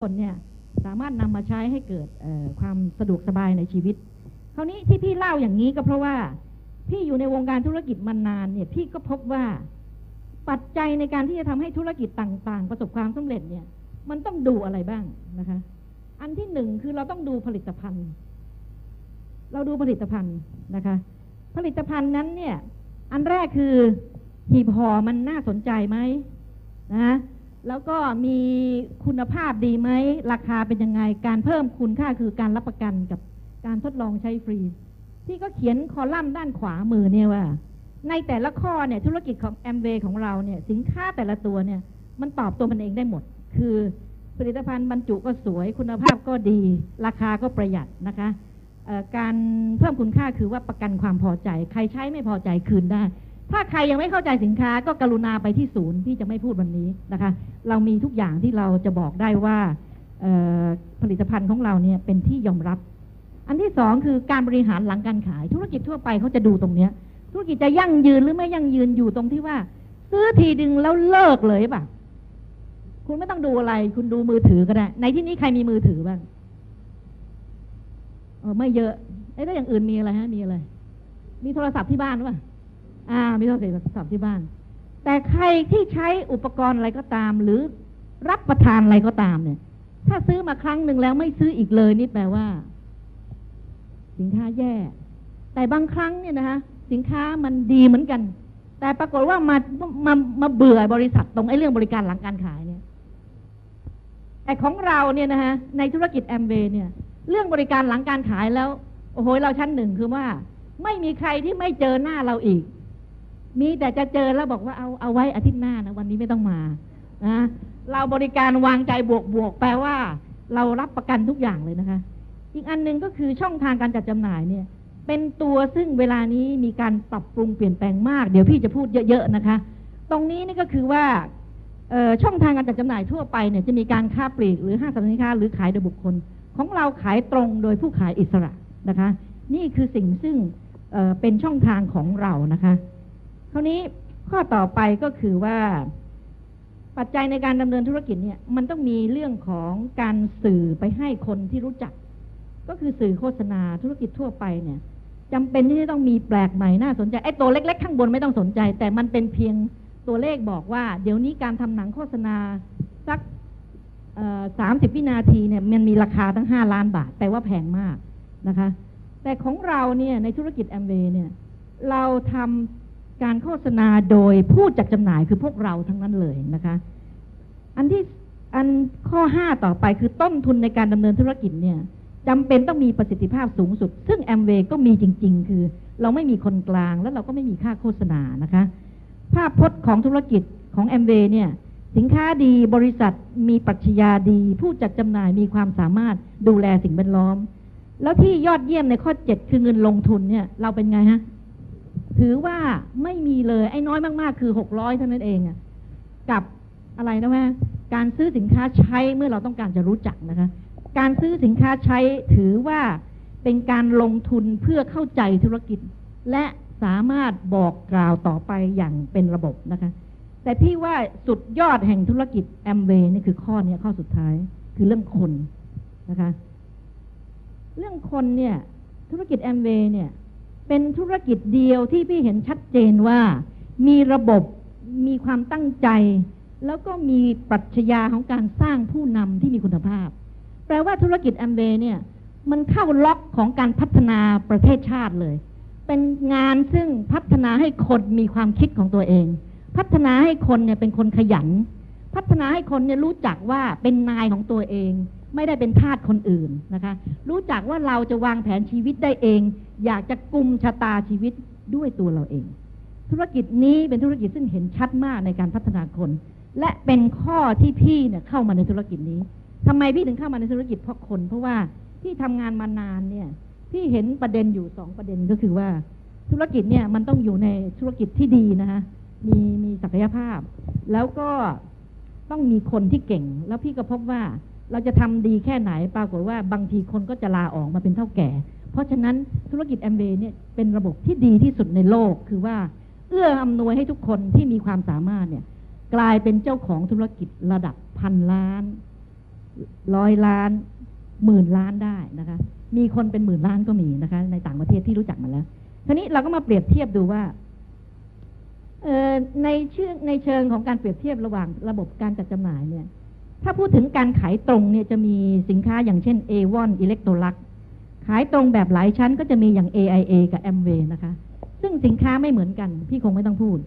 คนเนี่ยสามารถนำมาใช้ให้เกิดความสะดวกสบายในชีวิต คราวนี้ที่พี่เล่าอย่างนี้ก็เพราะว่าพี่อยู่ในวงการธุรกิจมานานเนี่ยพี่ก็พบว่าปัจจัยในการที่จะทำให้ธุรกิจต่าง ๆ ประสบความสำเร็จเนี่ย มันต้องดูอะไรบ้างนะคะ อันที่หนึ่งคือเราต้องดูผลิตภัณฑ์ เราดูผลิตภัณฑ์นะคะ ผลิตภัณฑ์นั้นเนี่ย อันแรกคือหีบห่อมันน่าสนใจไหมนะ แล้วก็มีคุณภาพดีไหม ราคาเป็นยังไง การเพิ่มคุณค่าคือการรับประกันกับการทดลองใช้ฟรี ที่ก็เขียนคอลัมน์ด้านขวามือเนี่ยว่า ในแต่ละข้อเนี่ยธุรกิจของแอมเวย์ของเราเนี่ยสินค้าแต่ละตัวเนี่ยมันตอบตัวมันเองได้หมด คือผลิตภัณฑ์บรรจุก็สวยคุณภาพก็ดี ราคาก็ประหยัดนะคะการเพิ่มคุณค่าคือว่าประกันความพอใจ ใครใช้ไม่พอใจคืนได้ ถ้าใครยังไม่เข้าใจสินค้าก็กรุณาไปที่ศูนย์พี่จะไม่พูดวันนี้นะคะ เรามีทุกอย่างที่เราจะบอกได้ว่าผลิตภัณฑ์ของเราเนี่ยเป็นที่ยอมรับ อันที่สองคือการบริหารหลังการขาย ธุรกิจทั่วไปเขาจะดูตรงเนี้ย ธุรกิจจะยั่งยืนหรือไม่ยั่งยืนอยู่ตรงที่ว่า ซื้อทีดึงแล้วเลิกเลยป่ะ คุณไม่ต้องดูอะไร คุณดูมือถือก็ได้ ในที่นี้ใครมีมือถือบ้างเออไม่เยอะไอ้ถ้าอย่างอื่นมีอะไรฮะมีอะไรมีโทรศัพท์ที่บ้านหรือเปล่า อ่ามีโทรศัพท์ที่บ้าน แต่ใครที่ใช้อุปกรณ์อะไรก็ตาม หรือรับประทานอะไรก็ตามเนี่ย ถ้าซื้อมาครั้งหนึ่งแล้วไม่ซื้ออีกเลยนี่แปลว่า สินค้าแย่ แต่บางครั้งเนี่ยนะคะสินค้ามันดีเหมือนกัน แต่ปรากฏว่ามามามาเบื่อบริษัทตรงไอ้เรื่องบริการหลังการขายเนี่ยแต่ของเราเนี่ยนะคะในธุรกิจแอมเบเนี่ย เรื่องบริการหลังการขายแล้ว โอ้โหเราชั้นหนึ่งคือว่า ไม่มีใครที่ไม่เจอหน้าเราอีก มีแต่จะเจอแล้วบอกว่าเอาเอาไว้อาทิตย์หน้านะวันนี้ไม่ต้องมานะเราบริการวางใจบวกบวกแปลว่า เรารับประกันทุกอย่างเลยนะคะ อีกอันหนึ่งก็คือช่องทางการจัดจำหน่ายเนี่ย เป็นตัวซึ่งเวลานี้มีการปรับปรุงเปลี่ยนแปลงมาก เดี๋ยวพี่จะพูดเยอะๆนะคะ ตรงนี้นี่ก็คือว่าช่องทางการจัดจำหน่ายทั่วไปเนี่ยจะมีการค้าปลีกหรือห้างสรรพสินค้าหรือขายโดยบุคคล ของเราขายตรงโดยผู้ขายอิสระนะคะ นี่คือสิ่งซึ่งเเป็นช่องทางของเรานะคะ คราวนี้ข้อต่อไปก็คือว่าปัจจัยในการดำเนินธุรกิจเนี่ย มันต้องมีเรื่องของการสื่อไปให้คนที่รู้จัก ก็คือสื่อโฆษณาธุรกิจทั่วไปเนี่ยจำเป็นที่จะต้องมีแปลกใหม่น่าสนใจไอ้ตัวเล็ก ๆ ข้างบนไม่ต้องสนใจ แต่มันเป็นเพียงตัวเลขบอกว่า เดี๋ยวนี้การทำหนังโฆษณาสักสามสิบวินาทีเนี่ยมันมีราคาตั้งห้าล้านบาทแปลว่าแพงมากนะคะ แต่ของเราเนี่ยในธุรกิจแอมเวย์เนี่ยเราทำ การโฆษณาโดยผู้จัดจำหน่ายคือพวกเราทั้งนั้นเลยนะคะ อันที่อันข้อห้าต่อไปคือต้นทุนในการดำเนินธุรกิจเนี่ยจำเป็นต้องมีประสิทธิภาพสูงสุด ซึ่งแอมเวย์ก็มีจริง ๆ คือ เราไม่มีคนกลางแล้วเราก็ไม่มีค่าโฆษณานะคะ ภาพพจน์ของธุรกิจของแอมเวย์เนี่ยสินค้าดีบริษัทมีปรัชญาดี ผู้จัดจำหน่ายมีความสามารถดูแลสิ่งแวดล้อม แล้วที่ยอดเยี่ยมในข้อเจ็ดคือเงินลงทุนเนี่ยเราเป็นไงฮะ ถือว่าไม่มีเลยไอ้น้อยมากๆ คือหกร้อยเท่านั้นเองอะกับอะไรนะแม่การซื้อสินค้าใช้เมื่อเราต้องการจะรู้จักนะคะ การซื้อสินค้าใช้ถือว่าเป็นการลงทุนเพื่อเข้าใจธุรกิจ และสามารถบอกกล่าวต่อไปอย่างเป็นระบบนะคะ แต่พี่ว่าสุดยอดแห่งธุรกิจแอมเวย์นี่คือข้อนี้ข้อสุดท้ายคือเรื่องคนนะคะ เรื่องคนเนี่ย ธุรกิจแอมเวย์เนี่ย เป็นธุรกิจเดียวที่พี่เห็นชัดเจนว่า มีระบบมีความตั้งใจ แล้วก็มีปรัชญาของการสร้างผู้นำที่มีคุณภาพ แปลว่าธุรกิจแอมเวย์เนี่ย มันเข้าล็อกของการพัฒนาประเทศชาติเลย เป็นงานซึ่งพัฒนาให้คนมีความคิดของตัวเอง พัฒนาให้คนเนี่ยเป็นคนขยัน พัฒนาให้คนเนี่ยรู้จักว่าเป็นนายของตัวเอง ไม่ได้เป็นทาสคนอื่นนะคะ รู้จักว่าเราจะวางแผนชีวิตได้เอง อยากจะกุมชะตาชีวิตด้วยตัวเราเอง ธุรกิจนี้เป็นธุรกิจซึ่งเห็นชัดมากในการพัฒนาคน และเป็นข้อที่พี่เนี่ยเข้ามาในธุรกิจนี้ทำไมพี่ถึงเข้ามาในธุรกิจเพราะคน เพราะว่าพี่ทำงานมานานเนี่ยพี่เห็นประเด็นอยู่สองประเด็นก็คือว่า ธุรกิจเนี่ยมันต้องอยู่ในธุรกิจที่ดีนะคะมีมีศักยภาพ แล้วก็ต้องมีคนที่เก่ง แล้วพี่ก็พบว่า เราจะทำดีแค่ไหนปรากฏว่าบางทีคนก็จะลาออกมาเป็นเท่าแก่ เพราะฉะนั้นธุรกิจแอมเบย์เนี่ยเป็นระบบที่ดีที่สุดในโลกคือว่า เอื้ออำนวยให้ทุกคนที่มีความสามารถเนี่ยกลายเป็นเจ้าของธุรกิจระดับพันล้านร้อยล้านหมื่นล้านได้นะคะ มีคนเป็นหมื่นล้านก็มีนะคะ ในต่างประเทศที่รู้จักมาแล้วทีนี้เราก็มาเปรียบเทียบดูว่าในเชิงในเชิงของการเปรียบเทียบระหว่างระบบการจัดจำหน่ายเนี่ย ถ้าพูดถึงการขายตรงเนี่ยจะมีสินค้าอย่างเช่น A1 Electrolux ขายตรงแบบหลายชั้นก็จะมีอย่าง AIA กับ Amway นะคะ ซึ่งสินค้าไม่เหมือนกัน พี่คงไม่ต้องพูด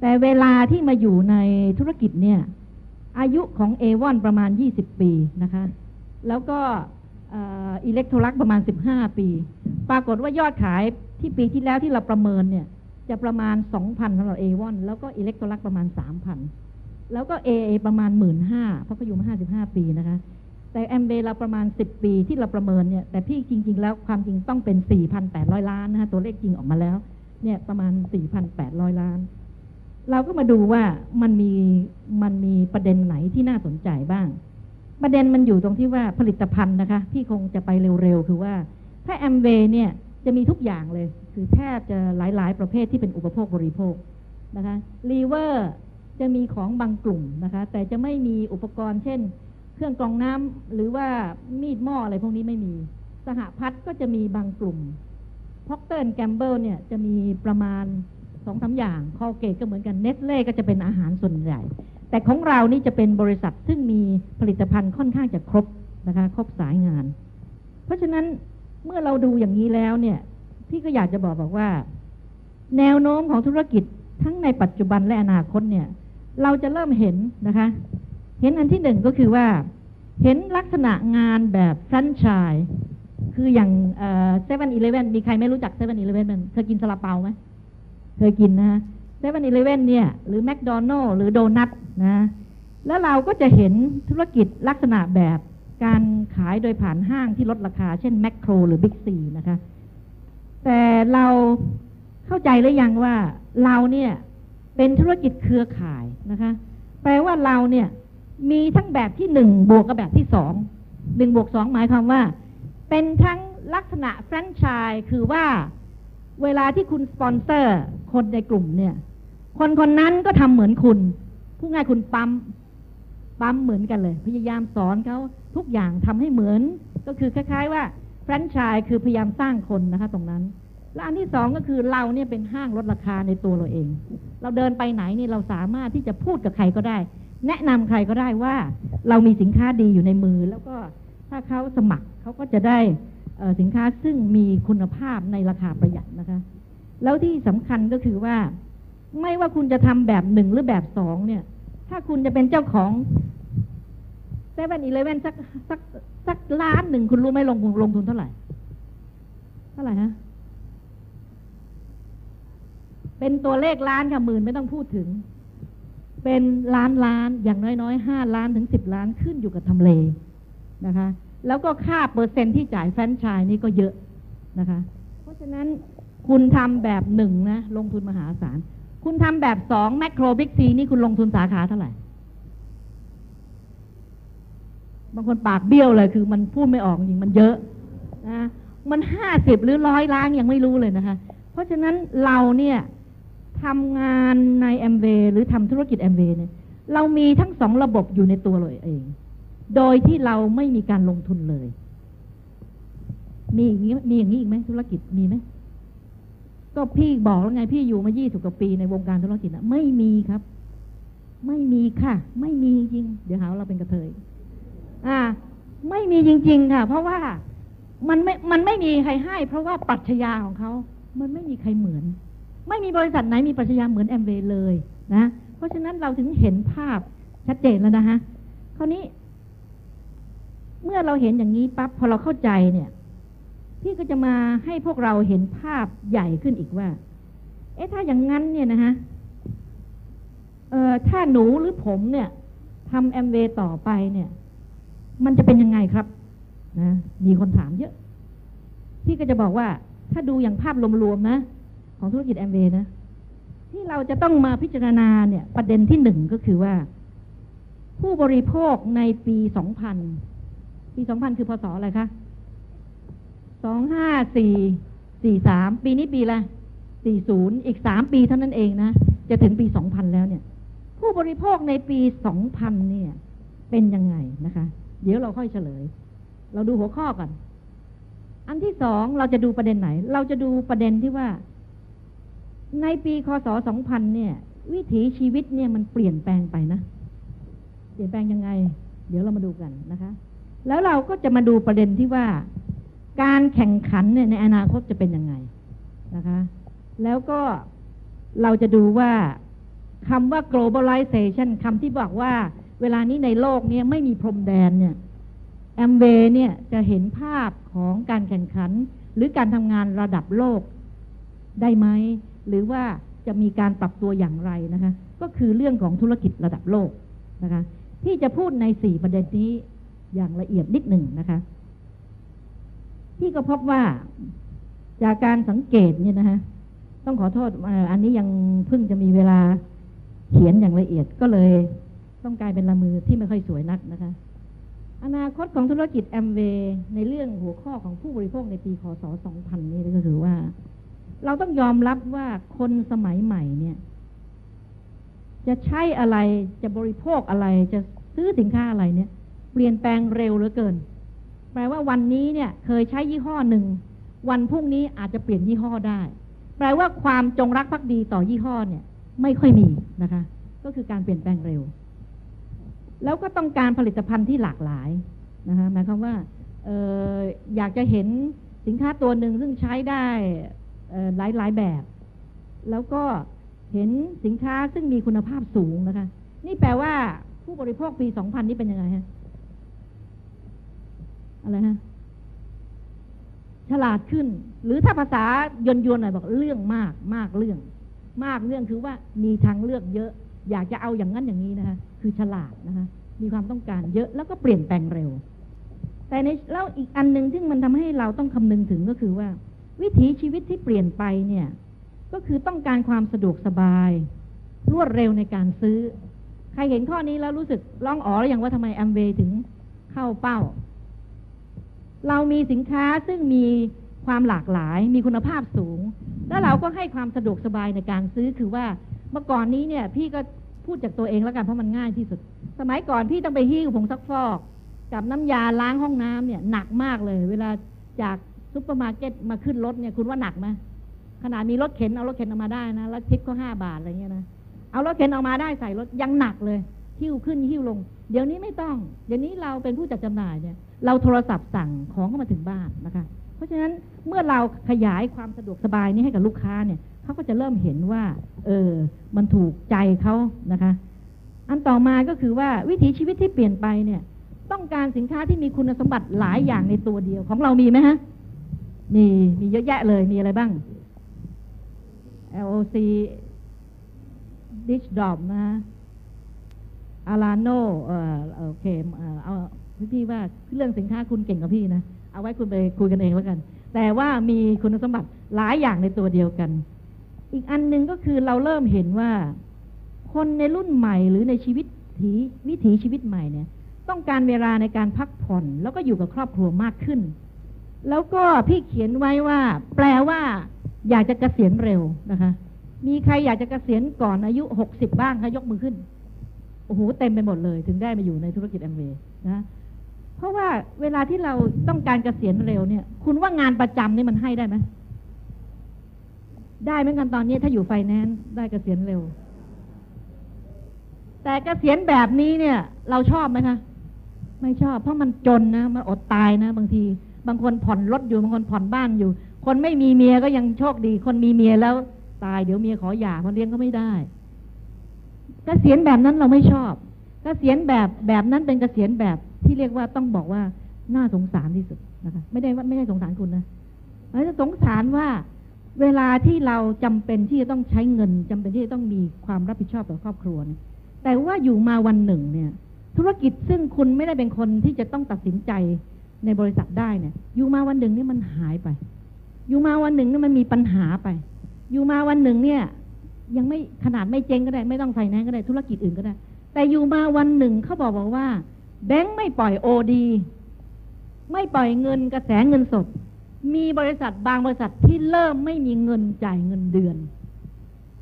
แต่เวลาที่มาอยู่ในธุรกิจเนี่ย อายุของ A1 ประมาณ 20 ปีนะคะ แล้วก็อิเล็กโทรลักประมาณ 15 ปี ปรากฏว่ายอดขายที่ปีที่แล้วที่เราประเมินเนี่ย จะประมาณ 2,000สำหรับ A1 แล้วก็อิเล็กโทรลักประมาณ 3,000 แล้วก็ AA ประมาณ 15,000เพราะเขาอยู่มา 55 ปีนะคะ แต่แอมเบเราประมาณ 10 ปีที่เราประเมินเนี่ย แต่พี่จริง ๆ แล้วความจริงต้องเป็น 4,800 ล้านนะคะตัวเลขจริงออกมาแล้วเนี่ยประมาณ 4,800 ล้าน เราก็มาดูว่ามันมีมันมีประเด็นไหนที่น่าสนใจบ้าง ประเด็นมันอยู่ตรงที่ว่าผลิตภัณฑ์นะคะที่คงจะไปเร็วๆ คือว่าถ้าแอมเวเนี่ยจะมีทุกอย่างเลย คือแทบจะหลายๆ ประเภทที่เป็นอุปโภคบริโภคนะคะลีเวอร์ จะมีของบางกลุ่มนะคะ แต่จะไม่มีอุปกรณ์เช่น เครื่องกรองน้ำหรือว่ามีดหม้ออะไรพวกนี้ไม่มี สหพัฒน์ก็จะมีบางกลุ่มพรอคเตอร์แกมเบิลเนี่ยจะมีประมาณสองสามอย่างคอลเกตก็เหมือนกันเนสท์เล่ก็จะเป็นอาหารส่วนใหญ่ แต่ของเรานี่จะเป็นบริษัทซึ่งมีผลิตภัณฑ์ค่อนข้างจะครบนะคะครบสายงาน เพราะฉะนั้นเมื่อเราดูอย่างนี้แล้วเนี่ยพี่ก็อยากจะบอกบอกว่า แนวโน้มของธุรกิจทั้งในปัจจุบันและอนาคตเนี่ย เราจะเริ่มเห็นนะคะ เห็นอันที่หนึ่งก็คือว่า เห็นลักษณะงานแบบแฟรนไชส์คืออย่างเซเว่นอีเลฟเว่นมีใครไม่รู้จักเซเว่นอีเลฟเว่นเคยกินซาลาเปาไหมเคยกินนะเซเว่นอีเลฟเว่นเนี่ย หรือแมคโดนัลด์หรือโดนัทนะ แล้วเราก็จะเห็นธุรกิจลักษณะแบบการขายโดยผ่านห้างที่ลดราคา เช่นแมคโครหรือบิ๊กซีนะคะ แต่เราเข้าใจหรือยังว่าเราเนี่ย เป็นธุรกิจเครือข่ายนะคะ แปลว่าเราเนี่ยมีทั้งแบบที่หนึ่งบวกกับแบบที่สองหนึ่งบวกสองหมายความว่า เป็นทั้งลักษณะแฟรนไชส์คือว่าเวลาที่คุณสปอนเซอร์คนในกลุ่มเนี่ย คนคนนั้นก็ทำเหมือนคุณผู้ง่ายคุณปั๊มปั๊มเหมือนกันเลย พยายามสอนเขาทุกอย่างทำให้เหมือน ก็คือคล้าย ๆ ว่าแฟรนไชส์คือพยายามสร้างคนนะคะ ตรงนั้น และอันที่สองก็คือเราเนี่ยเป็นห้างลดราคาในตัวเราเอง เราเดินไปไหนนี่เราสามารถที่จะพูดกับใครก็ได้ แนะนำใครก็ได้ว่าเรามีสินค้าดีอยู่ในมือ แล้วก็ถ้าเขาสมัครเขาก็จะได้สินค้าซึ่งมีคุณภาพในราคาประหยัดนะคะ แล้วที่สำคัญก็คือว่า ไม่ว่าคุณจะทำแบบหนึ่งหรือแบบสองเนี่ย ถ้าคุณจะเป็นเจ้าของเซเว่นอีเลเว่นสักสักสักล้านหนึ่งคุณรู้ไหมลงลงทุนเท่าไหร่ เท่าไหร่ฮะ เป็นตัวเลขล้านค่ะหมื่นไม่ต้องพูดถึง เป็นล้านล้านอย่างน้อยๆห้าล้านถึงสิบล้านขึ้นอยู่กับทำเลนะคะ แล้วก็ค่าเปอร์เซ็นที่จ่ายแฟรนไชส์นี่ก็เยอะนะคะ เพราะฉะนั้นคุณทำแบบหนึ่งนะ ลงทุนมหาศาล คุณทำแบบสองแมคโครบิ๊กซีนี่คุณลงทุนสาขาเท่าไหร่ บางคนปากเบี้ยวเลยคือมันพูดไม่ออกจริงมันเยอะนะมันห้าสิบหรือร้อยล้านยังไม่รู้เลยนะคะ เพราะฉะนั้นเราเนี่ย ทำงานในแอมเวหรือทำธุรกิจแอมเวเนี่ยเรามีทั้งสองระบบอยู่ในตัวเราเอง โดยที่เราไม่มีการลงทุนเลย มีอย่างนี้มีอย่างนี้อีกไหมธุรกิจมีไหมก็พี่บอกแล้วไงพี่อยู่มายี่สิบกว่าปีในวงการธุรกิจนะไม่มีครับ ไม่มีค่ะ ไม่มีจริง เดี๋ยวหาว่าเราเป็นกระเทยอ่า ไม่มีจริง ๆ ค่ะ เพราะว่ามันไม่มันไม่มีใครให้ เพราะว่าปรัชญาของเขา มันไม่มีใครเหมือน ไม่มีบริษัทไหนมีปรัชญาเหมือนแอมเวย์เลยนะเพราะฉะนั้นเราถึงเห็นภาพชัดเจนแล้วนะฮะคราวนี้ เมื่อเราเห็นอย่างนี้ปั๊บพอเราเข้าใจเนี่ย พี่ก็จะมาให้พวกเราเห็นภาพใหญ่ขึ้นอีกว่า เอ๊ะถ้าอย่างนั้นเนี่ยนะฮะเอ่อถ้าหนูหรือผมเนี่ยทำแอมเวย์ต่อไปเนี่ย มันจะเป็นยังไงครับนะมีคนถามเยอะ พี่ก็จะบอกว่า ถ้าดูอย่างภาพรวมๆนะ ของธุรกิจแอมเวย์นะ ที่เราจะต้องมาพิจารณาเนี่ย ประเด็นที่หนึ่งก็คือว่า ผู้บริโภคในปีสองพันปีสองพันคือพศอะไรคะสองห้าสี่สี่สามปีนี้ปีละสี่ศูนย์อีกสามปีเท่านั้นเองนะ จะถึงปีสองพันแล้วเนี่ย ผู้บริโภคในปีสองพันเนี่ย เป็นยังไงนะคะ เดี๋ยวเราค่อยเฉลย เราดูหัวข้อก่อน อันที่สองเราจะดูประเด็นไหน เราจะดูประเด็นที่ว่า ในปีคศ2000เนี่ย วิถีชีวิตเนี่ยมันเปลี่ยนแปลงไปนะ เปลี่ยนแปลงยังไง เดี๋ยวเรามาดูกันนะคะ แล้วเราก็จะมาดูประเด็นที่ว่า การแข่งขันเนี่ยในอนาคตจะเป็นยังไงนะคะ แล้วก็เราจะดูว่าคำว่า globalization คำที่บอกว่า เวลานี้ในโลกเนี้ไม่มีพรมแดนเนี่ยแอมเบเนี่ยจะเห็นภาพของการแข่งขัน หรือการทำงานระดับโลกได้ไหม หรือว่าจะมีการปรับตัวอย่างไรนะคะ ก็คือเรื่องของธุรกิจระดับโลกนะคะ ที่จะพูดในสี่ประเด็นนี้อย่างละเอียดนิดหนึ่งนะคะ ที่ก็พบว่าจากการสังเกตเนี่ยนะคะต้องขอโทษอันนี้ยังเพิ่งจะมีเวลาเขียนอย่างละเอียดก็เลย ต้องกลายเป็นละมือที่ไม่ค่อยสวยนักนะคะ อนาคตของธุรกิจแอมเวย์ในเรื่องหัวข้อของผู้บริโภคในปีคศ 2000 นี้ก็คือว่า เราต้องยอมรับว่าคนสมัยใหม่เนี่ย จะใช้อะไรจะบริโภคอะไรจะซื้อสินค้าอะไรเนี่ย เปลี่ยนแปลงเร็วเหลือเกิน แปลว่าวันนี้เนี่ย เคยใช้ยี่ห้อหนึ่ง วันพรุ่งนี้อาจจะเปลี่ยนยี่ห้อได้ แปลว่าความจงรักภักดีต่อยี่ห้อเนี่ย ไม่ค่อยมีนะคะ ก็คือการเปลี่ยนแปลงเร็ว แล้วก็ต้องการผลิตภัณฑ์ที่หลากหลายนะคะหมายความว่าอออยากจะเห็นสินค้าตัวหนึ่งซึ่งใช้ได้ หลายหลายแบบ แล้วก็เห็นสินค้าซึ่งมีคุณภาพสูงนะคะ นี่แปลว่าผู้บริโภคปี 2000 นี่เป็นยังไงฮะ อะไรฮะ ฉลาดขึ้น หรือถ้าภาษายนยนหน่อยบอกเรื่องมากมากเรื่อง มากเรื่องคือว่ามีทางเลือกเยอะ อยากจะเอาอย่างนั้นอย่างนี้นะคะ คือฉลาดนะคะ มีความต้องการเยอะแล้วก็เปลี่ยนแปลงเร็ว แต่ในแล้วอีกอันหนึ่งที่มันทำให้เราต้องคำนึงถึงก็คือว่า วิถีชีวิตที่เปลี่ยนไปเนี่ย ก็คือต้องการความสะดวกสบาย รวดเร็วในการซื้อ ใครเห็นข้อนี้แล้วรู้สึกร้องอ๋อหรือยังว่าทำไมแอมเวย์ถึงเข้าเป้า เรามีสินค้าซึ่งมีความหลากหลายมีคุณภาพสูง แล้วเราก็ให้ความสะดวกสบายในการซื้อคือว่าเมื่อก่อนนี้เนี่ย พี่ก็พูดจากตัวเองแล้วกันเพราะมันง่ายที่สุด สมัยก่อนพี่ต้องไปหิ้วผงซักฟอก กับน้ำยาล้างห้องน้ำเนี่ยหนักมากเลย เวลาจาก ซุปเปอร์มาร์เก็ตมาขึ้นรถเนี่ยคุณว่าหนักไหมขนาดมีรถเข็นเอารถเข็นออกมาได้นะแล้วทิปก็ห้าบาทอะไรเงี้ยนะเอารถเข็นออกมาได้ใส่รถยังหนักเลย หิ้วขึ้นหิ้วลง เดี๋ยวนี้ไม่ต้อง เดี๋ยวนี้เราเป็นผู้จัดจำหน่ายเนี่ย เราโทรศัพท์สั่งของเข้ามาถึงบ้านนะคะ เพราะฉะนั้นเมื่อเราขยายความสะดวกสบายนี้ให้กับลูกค้าเนี่ยเขาก็จะเริ่มเห็นว่า เออ มันถูกใจเขานะคะ อันต่อมาก็คือว่าวิถีชีวิตที่เปลี่ยนไปเนี่ย ต้องการสินค้าที่มีคุณสมบัติหลายอย่างในตัวเดียวของเรามีไหมฮะ มีมีเยอะแยะเลยมีอะไรบ้าง LOC Dish Drop นะอาราโนเอ่อโอเคเอ่อเอาพี่ว่าเรื่องสินค้าคุณเก่งกับพี่นะ เอาไว้คุณไปคุยกันเองแล้วกัน แต่ว่ามีคุณสมบัติหลายอย่างในตัวเดียวกัน อีกอันหนึ่งก็คือเราเริ่มเห็นว่า คนในรุ่นใหม่หรือในชีวิตถีวิถีชีวิตใหม่เนี่ย ต้องการเวลาในการพักผ่อน แล้วก็อยู่กับครอบครัวมากขึ้น แล้วก็พี่เขียนไว้ว่า แปลว่า อยากจะเกษียณเร็วนะคะ มีใครอยากจะเกษียณก่อนอายุหกสิบบ้างคะยกมือขึ้นโอ้โหเต็มไปหมดเลย ถึงได้มาอยู่ในธุรกิจแอมเวย์นะเพราะว่าเวลาที่เราต้องการเกษียณเร็วเนี่ย คุณว่างานประจำนี่มันให้ได้ไหมได้เหมือนกันตอนนี้ถ้าอยู่ไฟแนนซ์ได้เกษียณเร็ว แต่เกษียณแบบนี้เนี่ย เราชอบไหมคะไม่ชอบ เพราะมันจนนะมันอดตายนะ บางที บางคนผ่อนรถอยู่บางคนผ่อนบ้านอยู่ คนไม่มีเมียก็ยังโชคดี คนมีเมียแล้วตายเดี๋ยวเมียขอหย่าคนเลี้ยงก็ไม่ได้เกษียณแบบนั้นเราไม่ชอบเกษียณแบบแบบนั้นเป็นเกษียณแบบที่เรียกว่าต้องบอกว่าน่าสงสารที่สุดนะคะไม่ได้ว่าไม่ได้สงสารคุณนะเราจะสงสารว่าเวลาที่เราจำเป็นที่จะต้องใช้เงินจำเป็นที่จะต้องมีความรับผิดชอบต่อครอบครัวเนี่ยแต่ว่าอยู่มาวันหนึ่งเนี่ย ธุรกิจซึ่งคุณไม่ได้เป็นคนที่จะต้องตัดสินใจ ในบริษัทได้เนี่ยอยู่มาวันหนึ่งเนี่ยมันหายไป อยู่มาวันหนึ่งเนี่ยมันมีปัญหาไป อยู่มาวันหนึ่งเนี่ย ยังไม่ขนาดไม่เจ๊งก็ได้ ไม่ต้องไฟแนนซ์ก็ได้ธุรกิจอื่นก็ได้ แต่อยู่มาวันหนึ่งเขาบอกบอกว่า แบงค์ไม่ปล่อยโอดีไม่ปล่อยเงินกระแสเงินสด มีบริษัทบางบริษัทที่เริ่มไม่มีเงินจ่ายเงินเดือน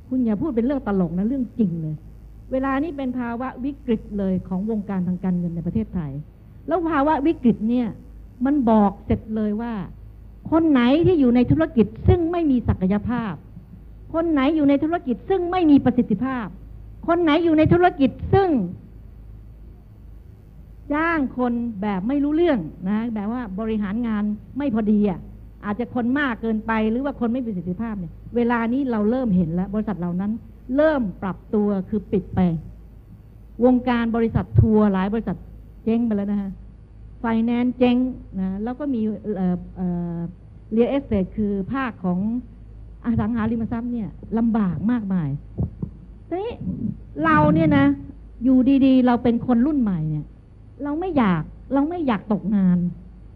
คุณอย่าพูดเป็นเรื่องตลกนะเรื่องจริงเลย เวลานี้เป็นภาวะวิกฤตเลยของวงการทางการเงินในประเทศไทย แล้วภาวะวิกฤตเนี่ย มันบอกเสร็จเลยว่า คนไหนที่อยู่ในธุรกิจซึ่งไม่มีศักยภาพ คนไหนอยู่ในธุรกิจซึ่งไม่มีประสิทธิภาพ คนไหนอยู่ในธุรกิจซึ่ง จ้างคนแบบไม่รู้เรื่องนะ แบบว่าบริหารงานไม่พอดีอะอาจจะคนมากเกินไปหรือว่าคนไม่มีประสิทธิภาพเนี่ย เวลานี้เราเริ่มเห็นแล้ว บริษัทเหล่านั้น เริ่มปรับตัวคือปิดไป วงการบริษัททัวร์หลายบริษัทเจ๊งไปแล้วนะฮะ ไฟแนนซ์เจ๊งนะแล้วก็มี real estate คือภาคของอสังหาริมทรัพย์เนี่ยลำบากมากมายทีนี้เราเนี่ยนะ อยู่ดีๆ เราเป็นคนรุ่นใหม่เนี่ย เราไม่อยากเราไม่อยากตกงาน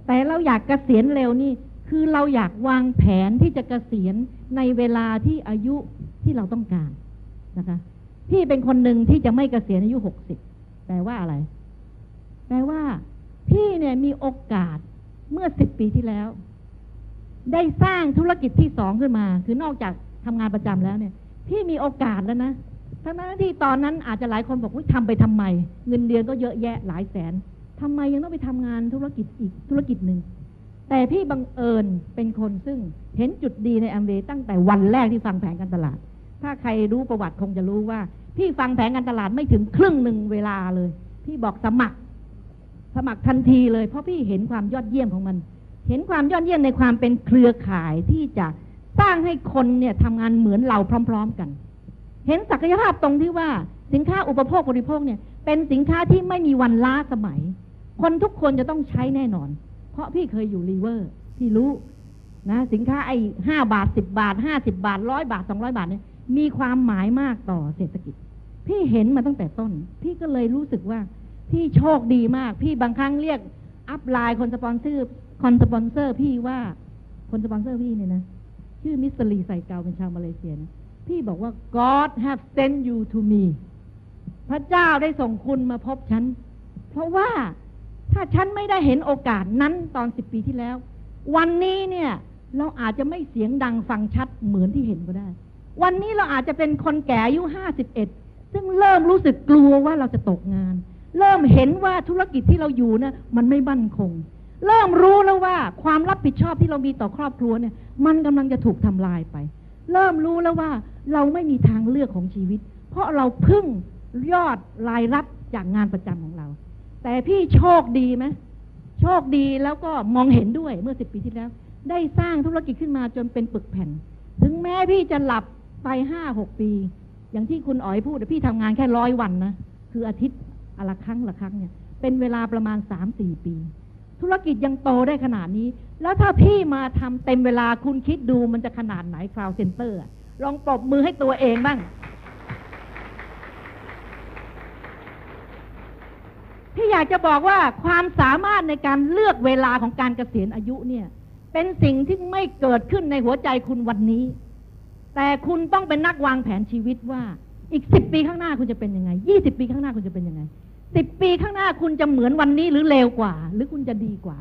แต่เราอยากเกษียณเร็วนี่ คือเราอยากวางแผนที่จะเกษียณในเวลาที่อายุที่เราต้องการนะคะพี่เป็นคนหนึ่งที่จะไม่เกษียณอายุหกสิบแปลว่าอะไร แปลว่า พี่เนี่ยมีโอกาสเมื่อสิบปีที่แล้ว ได้สร้างธุรกิจที่สองขึ้นมา คือนอกจากทำงานประจำแล้วเนี่ย พี่มีโอกาสแล้วนะทั้งนั้นที่ตอนนั้นอาจจะหลายคนบอกว่าทำไปทำไม เงินเดือนก็เยอะแยะหลายแสนทำไมยังต้องไปทำงานธุรกิจอีกธุรกิจหนึ่งแต่พี่บังเอิญเป็นคนซึ่งเห็นจุดดีในแอมเวย์ตั้งแต่วันแรกที่ฟังแผนการตลาด ถ้าใครรู้ประวัติคงจะรู้ว่า พี่ฟังแผนการตลาดไม่ถึงครึ่งหนึ่งเวลาเลย พี่บอกสมัคร สมัครทันทีเลยเพราะพี่เห็นความยอดเยี่ยมของมัน เห็นความยอดเยี่ยมในความเป็นเครือข่ายที่จะสร้างให้คนเนี่ยทำงานเหมือนเราพร้อม ๆกัน เห็นศักยภาพตรงที่ว่าสินค้าอุปโภคบริโภคเนี่ย เป็นสินค้าที่ไม่มีวันล้าสมัย คนทุกคนจะต้องใช้แน่นอน เพราะพี่เคยอยู่ลีเวอร์พี่รู้นะสินค้าไอ้ห้าบาทสิบบาทห้าสิบบาทร้อยบาทสองร้อยบาทเนี่ยมีความหมายมากต่อเศรษฐกิจ พี่เห็นมาตั้งแต่ต้น พี่ก็เลยรู้สึกว่า พี่โชคดีมาก พี่บางครั้งเรียก upline คนสปอนเซอร์คนสปอนเซอร์พี่ว่าคนสปอนเซอร์พี่เนี่ยนะ ชื่อมิสเตอรีใส่เกาเป็นชาวมาเลเซียนะพี่บอกว่า God have sent you to me พระเจ้าได้ส่งคุณมาพบฉัน เพราะว่าถ้าฉันไม่ได้เห็นโอกาสนั้นตอนสิบปีที่แล้ว วันนี้เนี่ย เราอาจจะไม่เสียงดังฟังชัดเหมือนที่เห็นก็ได้ วันนี้เราอาจจะเป็นคนแก่อายุห้าสิบเอ็ดซึ่งเริ่มรู้สึกกลัวว่าเราจะตกงาน เริ่มเห็นว่าธุรกิจที่เราอยู่นะมันไม่บั่นคง เริ่มรู้แล้วว่าความรับผิดชอบที่เรามีต่อครอบครัวเนี่ย มันกำลังจะถูกทำลายไป เริ่มรู้แล้วว่าเราไม่มีทางเลือกของชีวิต เพราะเราพึ่งยอดรายรับจากงานประจำของเรา แต่พี่โชคดีไหมโชคดีแล้วก็มองเห็นด้วยเมื่อสิบปีที่แล้ว ได้สร้างธุรกิจขึ้นมาจนเป็นปึกแผ่น ถึงแม้พี่จะหลับไปห้าหกปี อย่างที่คุณอ๋อยพูดพี่ทำงานแค่ร้อยวันนะคืออาทิตย์ อะละครั้งละครั้งเนี่ยเป็นเวลาประมาณสามสี่ปี ธุรกิจยังโตได้ขนาดนี้ แล้วถ้าพี่มาทำเต็มเวลาคุณคิดดูมันจะขนาดไหนคลาวด์เซ็นเตอร์ลองปรบมือให้ตัวเองบ้าง พี่อยากจะบอกว่าความสามารถในการเลือกเวลาของการเกษียณอายุเนี่ย เป็นสิ่งที่ไม่เกิดขึ้นในหัวใจคุณวันนี้ แต่คุณต้องเป็นนักวางแผนชีวิตว่า อีกสิบปีข้างหน้าคุณจะเป็นยังไงยี่สิบปีข้างหน้าคุณจะเป็นยังไง สิบปีข้างหน้าคุณจะเหมือนวันนี้หรือเลวกว่า หรือคุณจะดีกว่า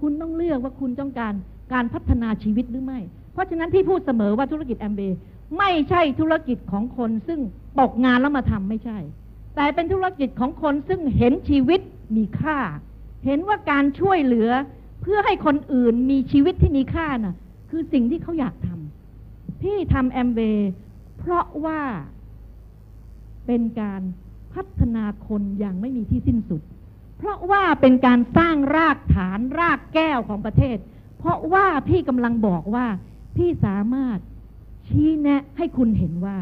คุณต้องเลือกว่าคุณต้องการการพัฒนาชีวิตหรือไม่ เพราะฉะนั้นพี่พูดเสมอว่าธุรกิจแอมเบไม่ใช่ธุรกิจของคนซึ่งตกงานแล้วมาทำไม่ใช่ แต่เป็นธุรกิจของคนซึ่งเห็นชีวิตมีค่า เห็นว่าการช่วยเหลือเพื่อให้คนอื่นมีชีวิตที่มีค่าน่ะ คือสิ่งที่เขาอยากทำพี่ทำแอมเบเพราะว่าเป็นการ พัฒนาคนอย่างไม่มีที่สิ้นสุด เพราะว่าเป็นการสร้างรากฐานรากแก้วของประเทศ เพราะว่าพี่กำลังบอกว่าพี่สามารถชี้แนะให้คุณเห็นว่า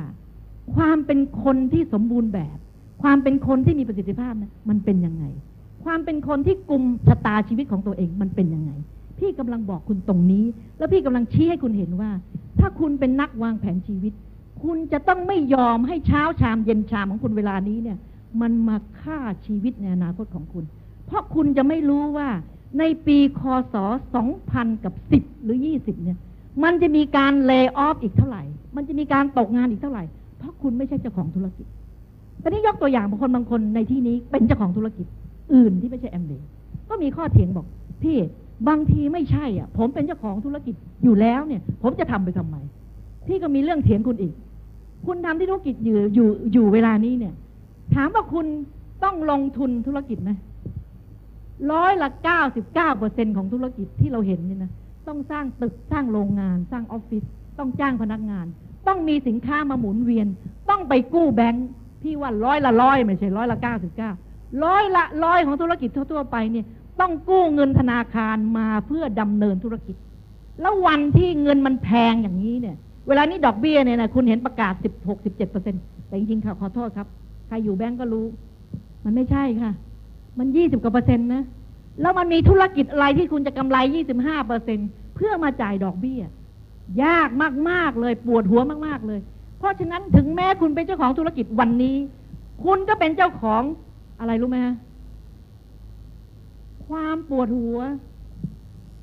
ความเป็นคนที่สมบูรณ์แบบ ความเป็นคนที่มีประสิทธิภาพนะมันเป็นยังไง ความเป็นคนที่กลุ่มชะตาชีวิตของตัวเองมันเป็นยังไง พี่กำลังบอกคุณตรงนี้ แล้วพี่กำลังชี้ให้คุณเห็นว่า ถ้าคุณเป็นนักวางแผนชีวิต คุณจะต้องไม่ยอมให้เช้าชามเย็นชามของคุณเวลานี้เนี่ย มันมาฆ่าชีวิตในอนาคตของคุณ เพราะคุณจะไม่รู้ว่าในปีคศ2000กับ10หรือ20เนี่ย มันจะมีการเลิกออฟอีกเท่าไหร่ มันจะมีการตกงานอีกเท่าไหร่ เพราะคุณไม่ใช่เจ้าของธุรกิจแต่นี่ยกตัวอย่างบางคนบางคนในที่นี้เป็นเจ้าของธุรกิจ อื่นที่ไม่ใช่แอมเบก็มีข้อเถียงบอกพี่บางทีไม่ใช่อะ ผมเป็นเจ้าของธุรกิจอยู่แล้วเนี่ย ผมจะทำไปทำไมพี่ก็มีเรื่องเถียงคุณอีก คุณทำที่ธุรกิจอยู่อยู่อยู่เวลานี้เนี่ย ถามว่าคุณต้องลงทุนธุรกิจไหมร้อยละเก้าสิบเก้าเปอร์เซ็นของธุรกิจที่เราเห็นนี่นะต้องสร้างตึกสร้างโรงงาน สร้างออฟฟิศต้องจ้างพนักงาน ต้องมีสินค้ามาหมุนเวียน ต้องไปกู้แบงค์พี่ว่าร้อยละร้อยไม่ใช่ร้อยละเก้าสิบเก้าร้อยละร้อยของธุรกิจทั่วๆไปเนี่ยต้องกู้เงินธนาคารมาเพื่อดำเนินธุรกิจ แล้ววันที่เงินมันแพงอย่างนี้เนี่ย เวลานี้ดอกเบี้ยเนี่ยนะคุณเห็นประกาศ16 17เจ็ดเปอร์เซ็นแต่จริงๆค่ะขอโทษครับ ใครอยู่แบงก์ก็รู้ มันไม่ใช่ค่ะ มัน20กว่าเปอร์เซ็นต์นะ แล้วมันมีธุรกิจอะไรที่คุณจะกำไร25เปอร์เซ็นเพื่อมาจ่ายดอกเบี้ย ยากมากๆเลยปวดหัวมากๆเลย เพราะฉะนั้นถึงแม้คุณเป็นเจ้าของธุรกิจวันนี้ คุณก็เป็นเจ้าของอะไรรู้ไหมฮะความปวดหัว